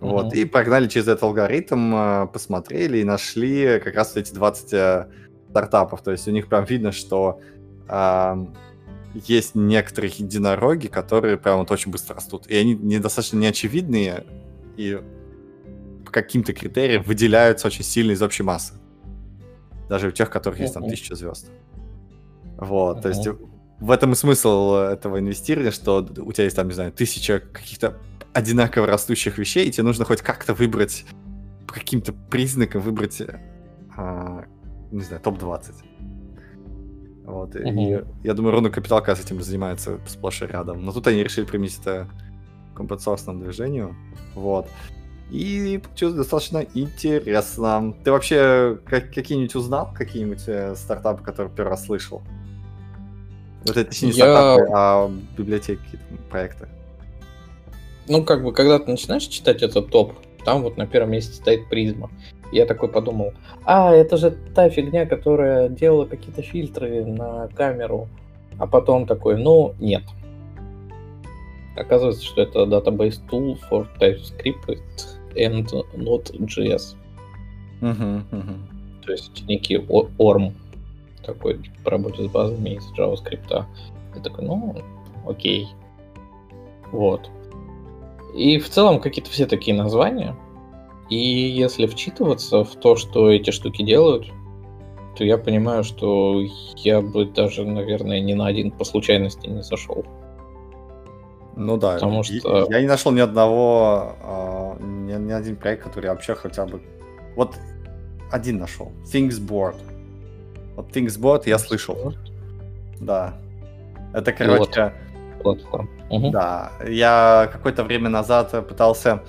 Mm-hmm. Вот, и погнали через этот алгоритм, э, посмотрели и нашли как раз эти 20 э, стартапов. То есть у них прям видно, что э, есть некоторые единороги, которые прям вот очень быстро растут. И они недостаточно неочевидные, и по каким-то критериям выделяются очень сильно из общей массы. Даже у тех, у которых есть там тысяча звезд. Вот, то есть в этом и смысл этого инвестирования, что у тебя есть там, не знаю, тысяча каких-то одинаково растущих вещей, и тебе нужно хоть как-то выбрать, по каким-то признакам выбрать, а, не знаю, топ-20. Вот, uh-huh. и я думаю, Руну Капитал как с этим занимается сплошь и рядом. Но тут они решили применить это к open движению. Вот. И получилось достаточно интересно. Ты вообще как, какие-нибудь узнал, какие-нибудь э, стартапы, которые первый раз слышал? Вот это не Я... стартапы, а библиотеки, проекты. Ну, как бы, когда ты начинаешь читать этот топ, там вот на первом месте стоит призма. Я такой подумал, а, это же та фигня, которая делала какие-то фильтры на камеру. А потом такой, ну, нет. Оказывается, что это database tool for TypeScript and Node.js. Uh-huh. То есть некий ORM такой по работе с базами из JavaScript. Я такой, ну, окей. Вот. И в целом какие-то все такие названия. И если вчитываться в то, что эти штуки делают, то я понимаю, что я бы даже, наверное, ни на один по случайности не зашел. Ну да, Потому что... я не нашел ни одного, uh, ни, ни один проект, который вообще хотя бы... Вот один нашел. Thingsboard. Вот Thingsboard я слышал. Да. Это, короче... Платформа. Угу. Да. Я какое-то время назад пытался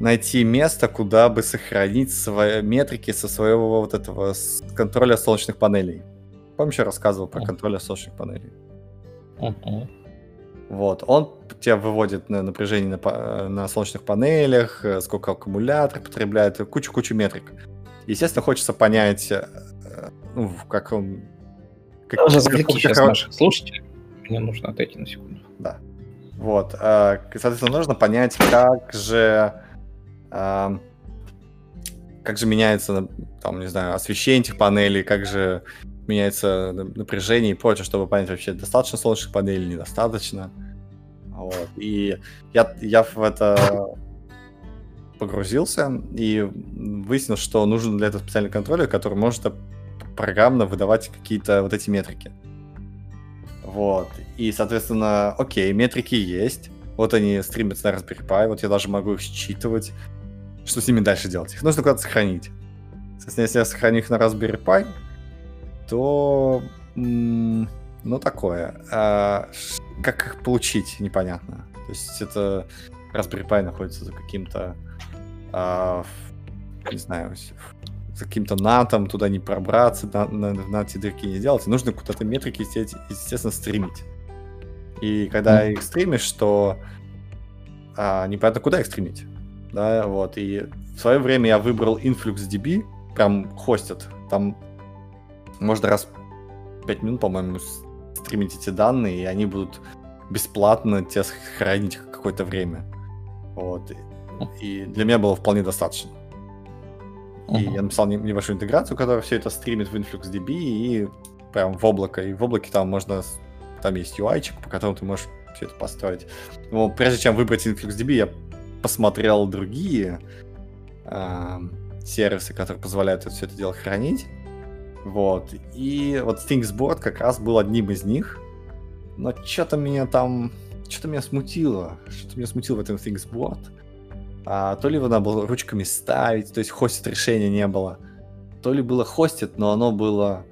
найти место, куда бы сохранить свои метрики со своего вот этого контроля солнечных панелей. Помнишь, я рассказывал про контроль солнечных панелей? Uh-huh. Вот, он тебя выводит на напряжение на, на солнечных панелях, э, сколько аккумулятор потребляет, кучу-кучу метрик. Естественно, хочется понять, э, ну, как он... Как, Развлеки как, сейчас как... наших слушателей. Мне нужно отойти на секунду. Да. Вот. Э, соответственно, нужно понять, как же... Как же меняется, там, не знаю, освещение этих панелей, как же меняется напряжение и прочее, чтобы понять вообще, достаточно солнечных панелей, недостаточно. Вот. И я, я в это погрузился и выяснил, что нужен для этого специальный контроллер, который может программно выдавать какие-то вот эти метрики. Вот. И, соответственно, окей, метрики есть. Вот они стримятся на Raspberry Pi, вот я даже могу их считывать. Что с ними дальше делать? Их нужно куда-то сохранить. Соответственно, если я сохраню их на Raspberry Pi, то... Ну, такое. А, как их получить, непонятно. То есть это Raspberry Pi находится за каким-то... А, не знаю, за каким-то натом, туда не пробраться, на, на, на эти дырки не делать. Нужно куда-то метрики, естественно, стримить. И когда mm. их стримишь, то а, непонятно, куда их стримить. Да, вот. И в свое время я выбрал InfluxDB, прям хостят. Там можно раз 5 минут, по-моему, стримить эти данные, и они будут бесплатно тебя хранить какое-то время. Вот. И для меня было вполне достаточно. Uh-huh. И я написал небольшую интеграцию, которая все это стримит в InfluxDB и прям в облако. И в облаке там можно... Там есть UI, по которому ты можешь все это построить. Но прежде чем выбрать InfluxDB, я посмотрел другие э, сервисы, которые позволяют это, все это дело хранить. Вот. И вот Thingsboard как раз был одним из них. Но что-то меня там... Что-то меня смутило. Что-то меня смутило в этом Thingsboard. А, то ли его надо было ручками ставить, то есть хостит решения не было. То ли было хостит, но оно было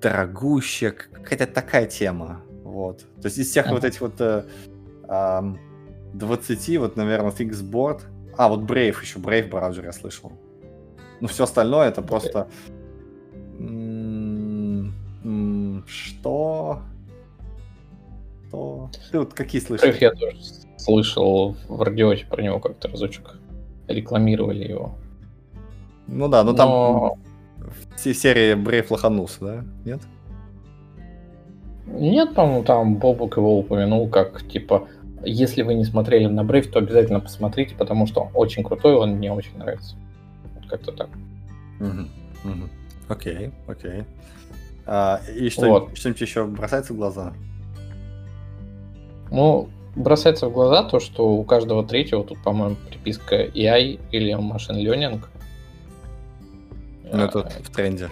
дорогущее. Какая-то такая тема. Вот. То есть из всех uh-huh. вот этих вот э, э, 20, вот, наверное, Thingsboard... А, вот Brave еще, Brave браузер я слышал. Ну, все остальное это просто... Что? Что? Ты вот какие слышал? Я тоже слышал в радиоте про него как-то разочек. Рекламировали его. Ну да, но, но... там все серии Brave лоханулся, да? Нет? Нет, по-моему, там Бобук его упомянул как, типа, если вы не смотрели на Brave, то обязательно посмотрите, потому что он очень крутой, он мне очень нравится. Вот как-то так. Окей, окей. А, и что, вот. что-нибудь еще бросается в глаза? Ну, бросается в глаза то, что у каждого третьего тут, по-моему, приписка AI или Machine Learning. Ну, это а, в тренде.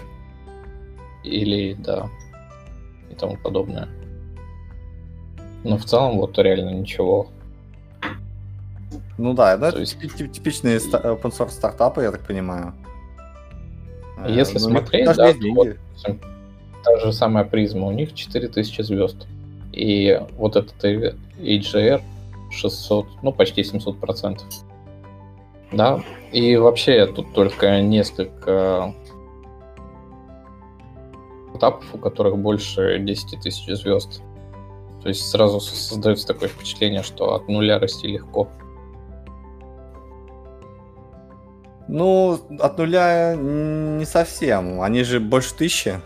Или, да, и тому подобное. Но в целом вот реально ничего. Ну да, это То есть... типичные open source стартапы, я так понимаю. Э, Если ну, смотреть, да, вот, та же самая призма, у них 4000 звезд. И вот этот HDR 600, ну почти 700 процентов. Да, и вообще тут только несколько этапов, у которых больше 10 тысяч звезд. То есть сразу создается такое впечатление, что от нуля расти легко. Ну, от нуля не совсем. Они же больше тысячи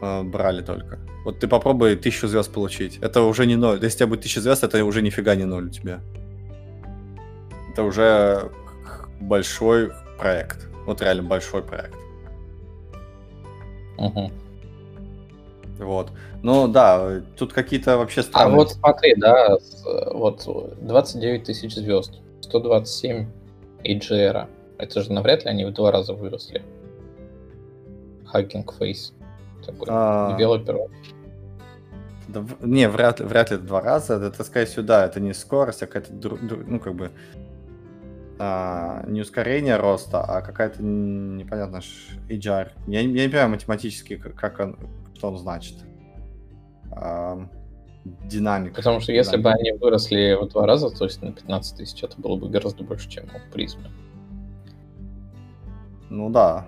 э, брали только. Вот ты попробуй тысячу звезд получить. Это уже не ноль. Если у тебя будет тысяча звезд, это уже нифига не ноль у тебя. Это уже большой проект. Вот реально большой проект. Угу. Вот. Ну да, тут какие-то вообще странные... А вот смотри, да, вот 29 тысяч звезд, 127 AGR. Это же навряд ли они в два раза выросли. Hacking Face. Такой а... девелопер. Да, не, вряд, вряд ли два раза. Это, скорее всего, да, это не скорость, а какая-то, ну, как бы, а, не ускорение роста, а какая-то непонятная HR. Я, я не понимаю математически, как он, что он значит. А, динамика. Потому что если бы они выросли в два раза, то есть на 15 тысяч, это было бы гораздо больше, чем у призмы. Ну да.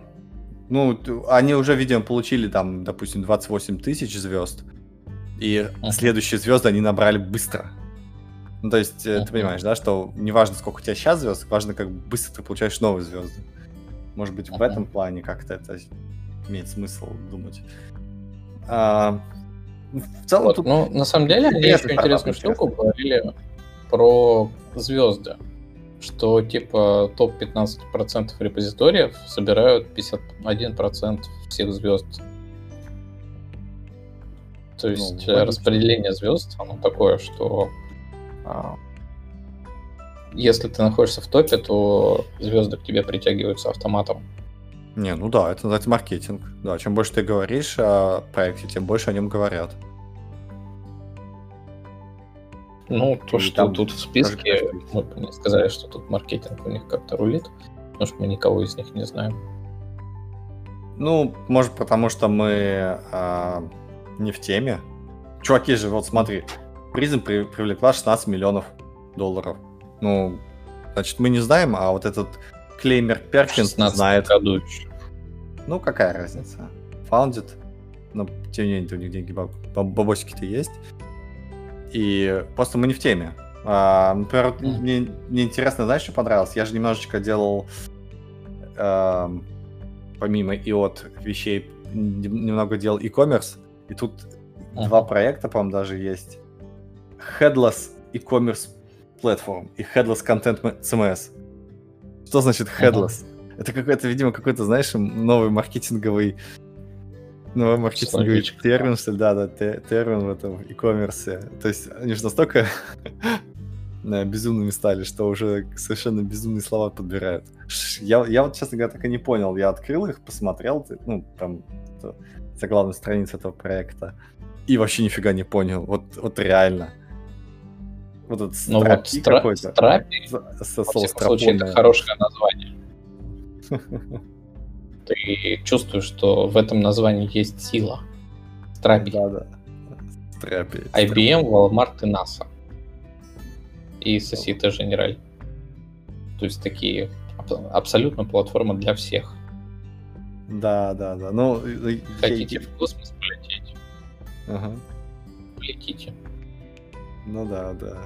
Ну, они уже, видимо, получили там, допустим, 28 тысяч звезд, и uh-huh. следующие звезды они набрали быстро. Ну, то есть, uh-huh. ты понимаешь, да, что не важно, сколько у тебя сейчас звезд, важно, как быстро ты получаешь новые звезды. Может быть, uh-huh. в этом плане как-то это имеет смысл думать. А, в целом вот, тут... Ну, на самом деле, они еще интересную штуку говорили про звезды. Что, типа, топ-15% репозиториев собирают 51% всех звезд. То ну, есть ну, распределение звезд, оно такое, что а, если ты находишься в топе, то звезды к тебе притягиваются автоматом. Не, ну да, это называется маркетинг. Да, чем больше ты говоришь о проекте, тем больше о нем говорят. Ну, то, И что там тут в списке, мы не сказали, что тут маркетинг у них как-то рулит, потому что мы никого из них не знаем. Ну, может, потому что мы а, не в теме. Чуваки же, вот смотри, призм при, привлекла 16 миллионов долларов. Ну, значит, мы не знаем, а вот этот Клеймер Перкинс знает. Году еще. Ну, какая разница? Founded, но тем не менее у них деньги, бабосики-то есть. И просто мы не в теме. А, например, mm. мне, мне интересно, знаешь, что понравилось? Я же немножечко делал, э, помимо и от вещей, немного делал e-commerce. И тут uh-huh. два проекта, по-моему, даже есть. Headless e-commerce platform и Headless Content CMS. Что значит headless? Uh-huh. Это какой-то, видимо, какой-то, знаешь, новый маркетинговый новый маркетинговый термин, что ли, да, да, термин в этом e-commerce. То есть они же настолько безумными стали, что уже совершенно безумные слова подбирают. Я, я вот, честно говоря, так и не понял. Я открыл их, посмотрел, ну, там, за главную страницу этого проекта, и вообще нифига не понял. Вот, вот реально. Вот этот ну, вот стра- какой-то. Страпи, со, во всяком случае, это хорошее название. Ты чувствуешь, что в этом названии есть сила. Страпи. Да, да. Страпи. IBM, Walmart и NASA и Societe Generale. То есть такие абсолютно платформа для всех. Да, да, да. Ну, Хотите я... в космос полететь? Ага. Полетите. Ну да, да.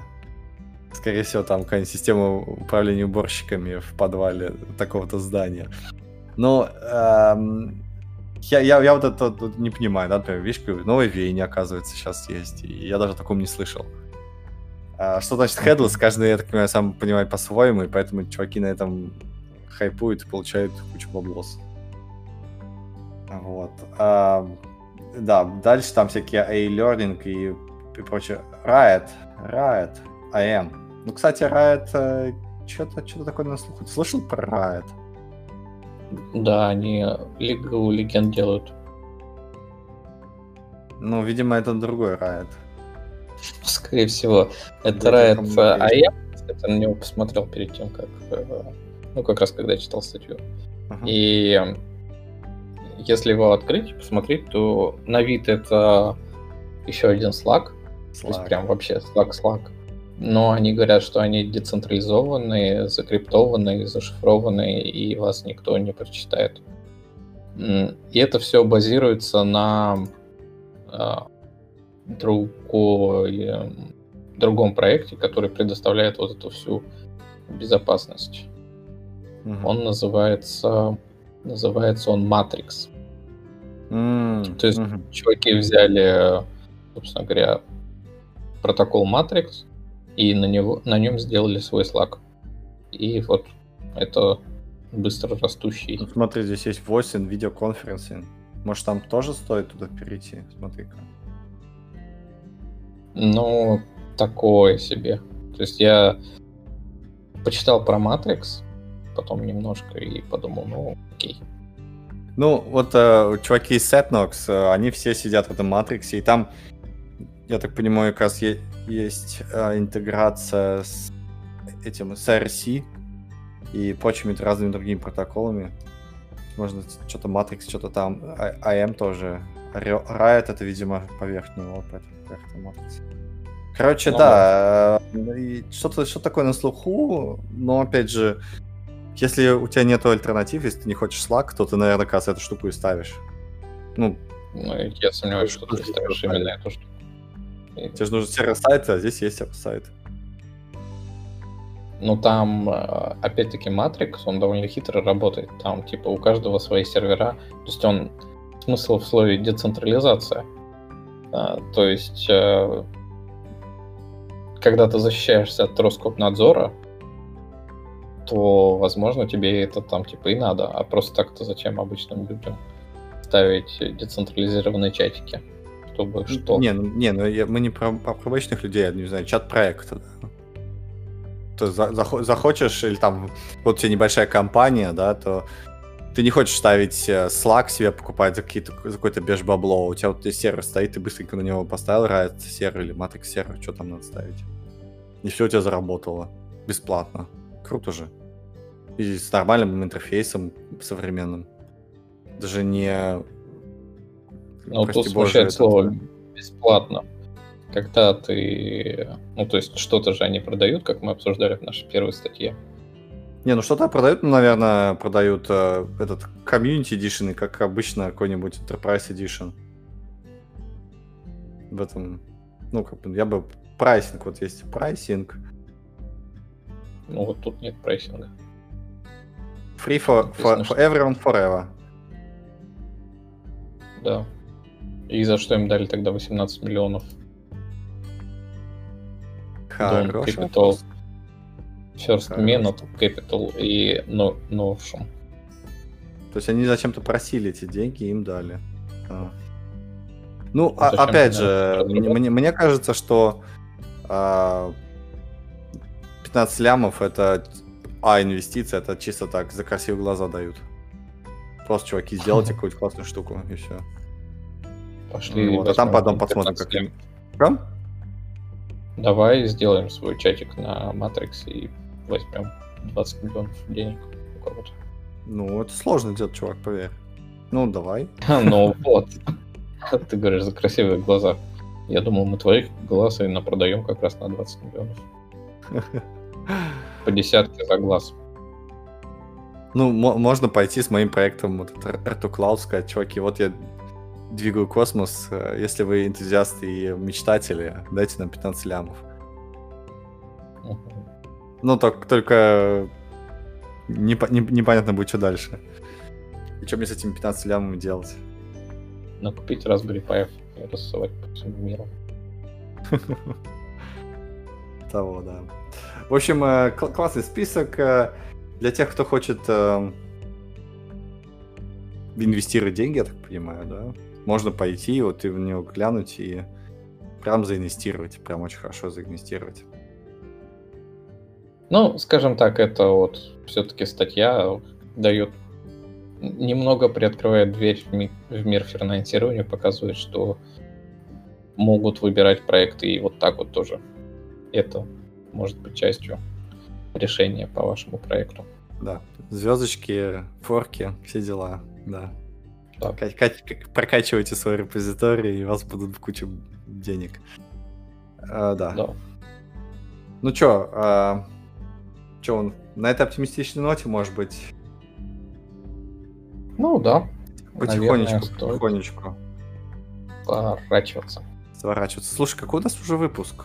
Скорее всего, там какая-нибудь система управления уборщиками в подвале такого-то здания. Но эм, я, я, я вот это вот не понимаю, да, например, видишь, новое веяние, оказывается, сейчас есть, и я даже о таком не слышал. А, что значит headless? Каждый, я так понимаю, сам понимает по-своему, и поэтому чуваки на этом хайпуют и получают кучу баблос. Вот. А, да, дальше там всякие A-Learning и, и прочее. Riot, Riot, IM. Ну, кстати, Riot э, что-то что такое на слуху. Ты слышал про Riot? Да, они Лигу Легенд делают. Ну, видимо, это другой Riot. Скорее всего. Это Riot. А я, кстати, на него посмотрел перед тем, как... Э, ну, как раз когда читал статью. Uh-huh. И если его открыть посмотреть, то на вид это еще один. Slack. То есть прям вообще Slack-Slack. Но они говорят, что они децентрализованные, закриптованные, зашифрованные, и вас никто не прочитает. И это все базируется на а, другой, эм, другом проекте, который предоставляет вот эту всю безопасность. Угу. Он называется, называется он Matrix. Mm, То есть угу. чуваки взяли, собственно говоря, протокол Matrix и на, него, на нем сделали свой Slack. И вот это быстро растущий. Ну, смотри, здесь есть 8 видеоконференций. Может, там тоже стоит туда перейти? Смотри-ка. Ну, такое себе. То есть я почитал про Matrix, потом немножко и подумал, ну, окей. Ну, вот э, чуваки из Setnox, э, они все сидят в этом Матриксе, и там, я так понимаю, как раз есть э, интеграция с этим, с RC и прочими разными другими протоколами. Можно что-то Matrix, что-то там, AM тоже. Riot это, видимо, поверх него, поэтому поверх Matrix. Короче, ну, да, э, что-то что такое на слуху, но опять же, если у тебя нет альтернатив, если ты не хочешь Slack, то ты, наверное, как эту штуку и ставишь. Ну, ну я сомневаюсь, что ты ставишь именно эту штуку. Тебе же нужен сервер-сайт, а здесь есть сервер-сайт. Ну, там, э, опять-таки, Matrix, он довольно хитро работает. Там, типа, у каждого свои сервера. То есть он... Смысл в слове децентрализация. А, то есть э, когда ты защищаешься от Роскопнадзора, то, возможно, тебе это там типа и надо. А просто так-то зачем обычным людям ставить децентрализированные чатики? Чтобы что? Не, ну, не, ну я, мы не про, про обычных людей, я не знаю, чат проекта. Да. То за, захочешь, или там, вот у тебя небольшая компания, да, то ты не хочешь ставить э, Slack себе покупать за, какие-то, за какой-то беж бабло. У тебя вот здесь сервер стоит, ты быстренько на него поставил Riot сервер или Matrix сервер, что там надо ставить и все у тебя заработало. Бесплатно. Круто же. И с нормальным интерфейсом современным. Даже не... Ну, тут смущает слово бесплатно. Когда ты... Ну, то есть что-то же они продают, как мы обсуждали в нашей первой статье. Не, ну что-то продают, ну, наверное, продают э, этот Community Edition, и как обычно какой-нибудь Enterprise Edition. В этом, ну, как бы, я бы pricing, вот есть pricing. Ну вот тут нет прайсинга. Free for, for, for everyone forever. Да. И за что им дали тогда 18 миллионов? Хороший Capital, First Хороший. Minute Capital и no, Notion. То есть они зачем-то просили эти деньги, им дали. А. Ну, а, опять же, мне, мне, мне кажется, что а, 15 лямов это а инвестиция, это чисто так, за красивые глаза дают. Просто, чуваки, сделайте какую-то классную штуку, и все. Пошли. Вот, а там потом посмотрим, как... Прям? Давай сделаем свой чатик на Matrix и возьмем 20 миллионов денег у кого-то. Ну, это сложно делать, чувак, поверь. Ну, давай. Ну, вот. Ты говоришь, за красивые глаза. Я думал, мы твоих глаз и напродаем как раз на 20 миллионов. По десятке за глаз. Ну, можно пойти с моим проектом вот Эрту Cloud, сказать, чуваки, вот я двигаю космос. Э, если вы энтузиасты и мечтатели, дайте нам 15 лямов. Ну, так, только не, непонятно будет, что дальше. И что мне с этими 15 лямами делать? Накупить Raspberry Pi и рассылать по всему миру. Того, да. В общем, э, классный список. Э, для тех, кто хочет инвестировать деньги, я так понимаю, да? Можно пойти, вот и в него глянуть и прям заинвестировать, прям очень хорошо заинвестировать. Ну, скажем так, это вот все-таки статья дает немного приоткрывает дверь в, ми- в мир финансирования, показывает, что могут выбирать проекты и вот так вот тоже. Это может быть частью решения по вашему проекту. Да, звездочки, форки, все дела, да. Да. Прокачивайте свой репозиторий, и у вас будут куча денег. А, да. да. Ну чё, а, чё, на этой оптимистичной ноте, может быть? Ну да. Потихонечку, Наверное, потихонечку. Сворачиваться. Сворачиваться. Слушай, какой у нас уже выпуск?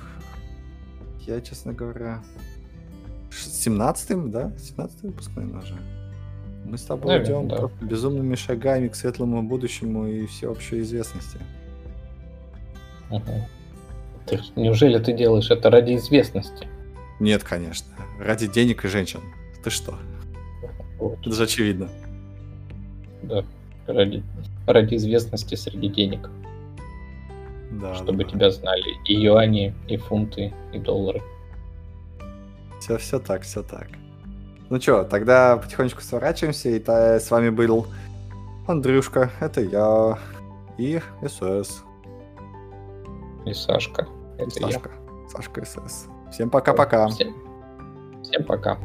Я, честно говоря... 17-м, да? 17 выпуск, наверное, уже. Мы с тобой Наверное, идем да. безумными шагами к светлому будущему и всеобщей известности. Угу. Ты, неужели ты делаешь это ради известности? Нет, конечно. Ради денег и женщин. Ты что? Вот. Это же очевидно. Да. Ради, ради известности среди денег. Да, Чтобы да. тебя знали и юани, и фунты, и доллары. Все, все так, все так. Ну что, тогда потихонечку сворачиваемся. И та, с вами был Андрюшка, это я и СОС. И Сашка. Это и Сашка. Я. Сашка СС. Всем пока-пока. Всем, всем пока.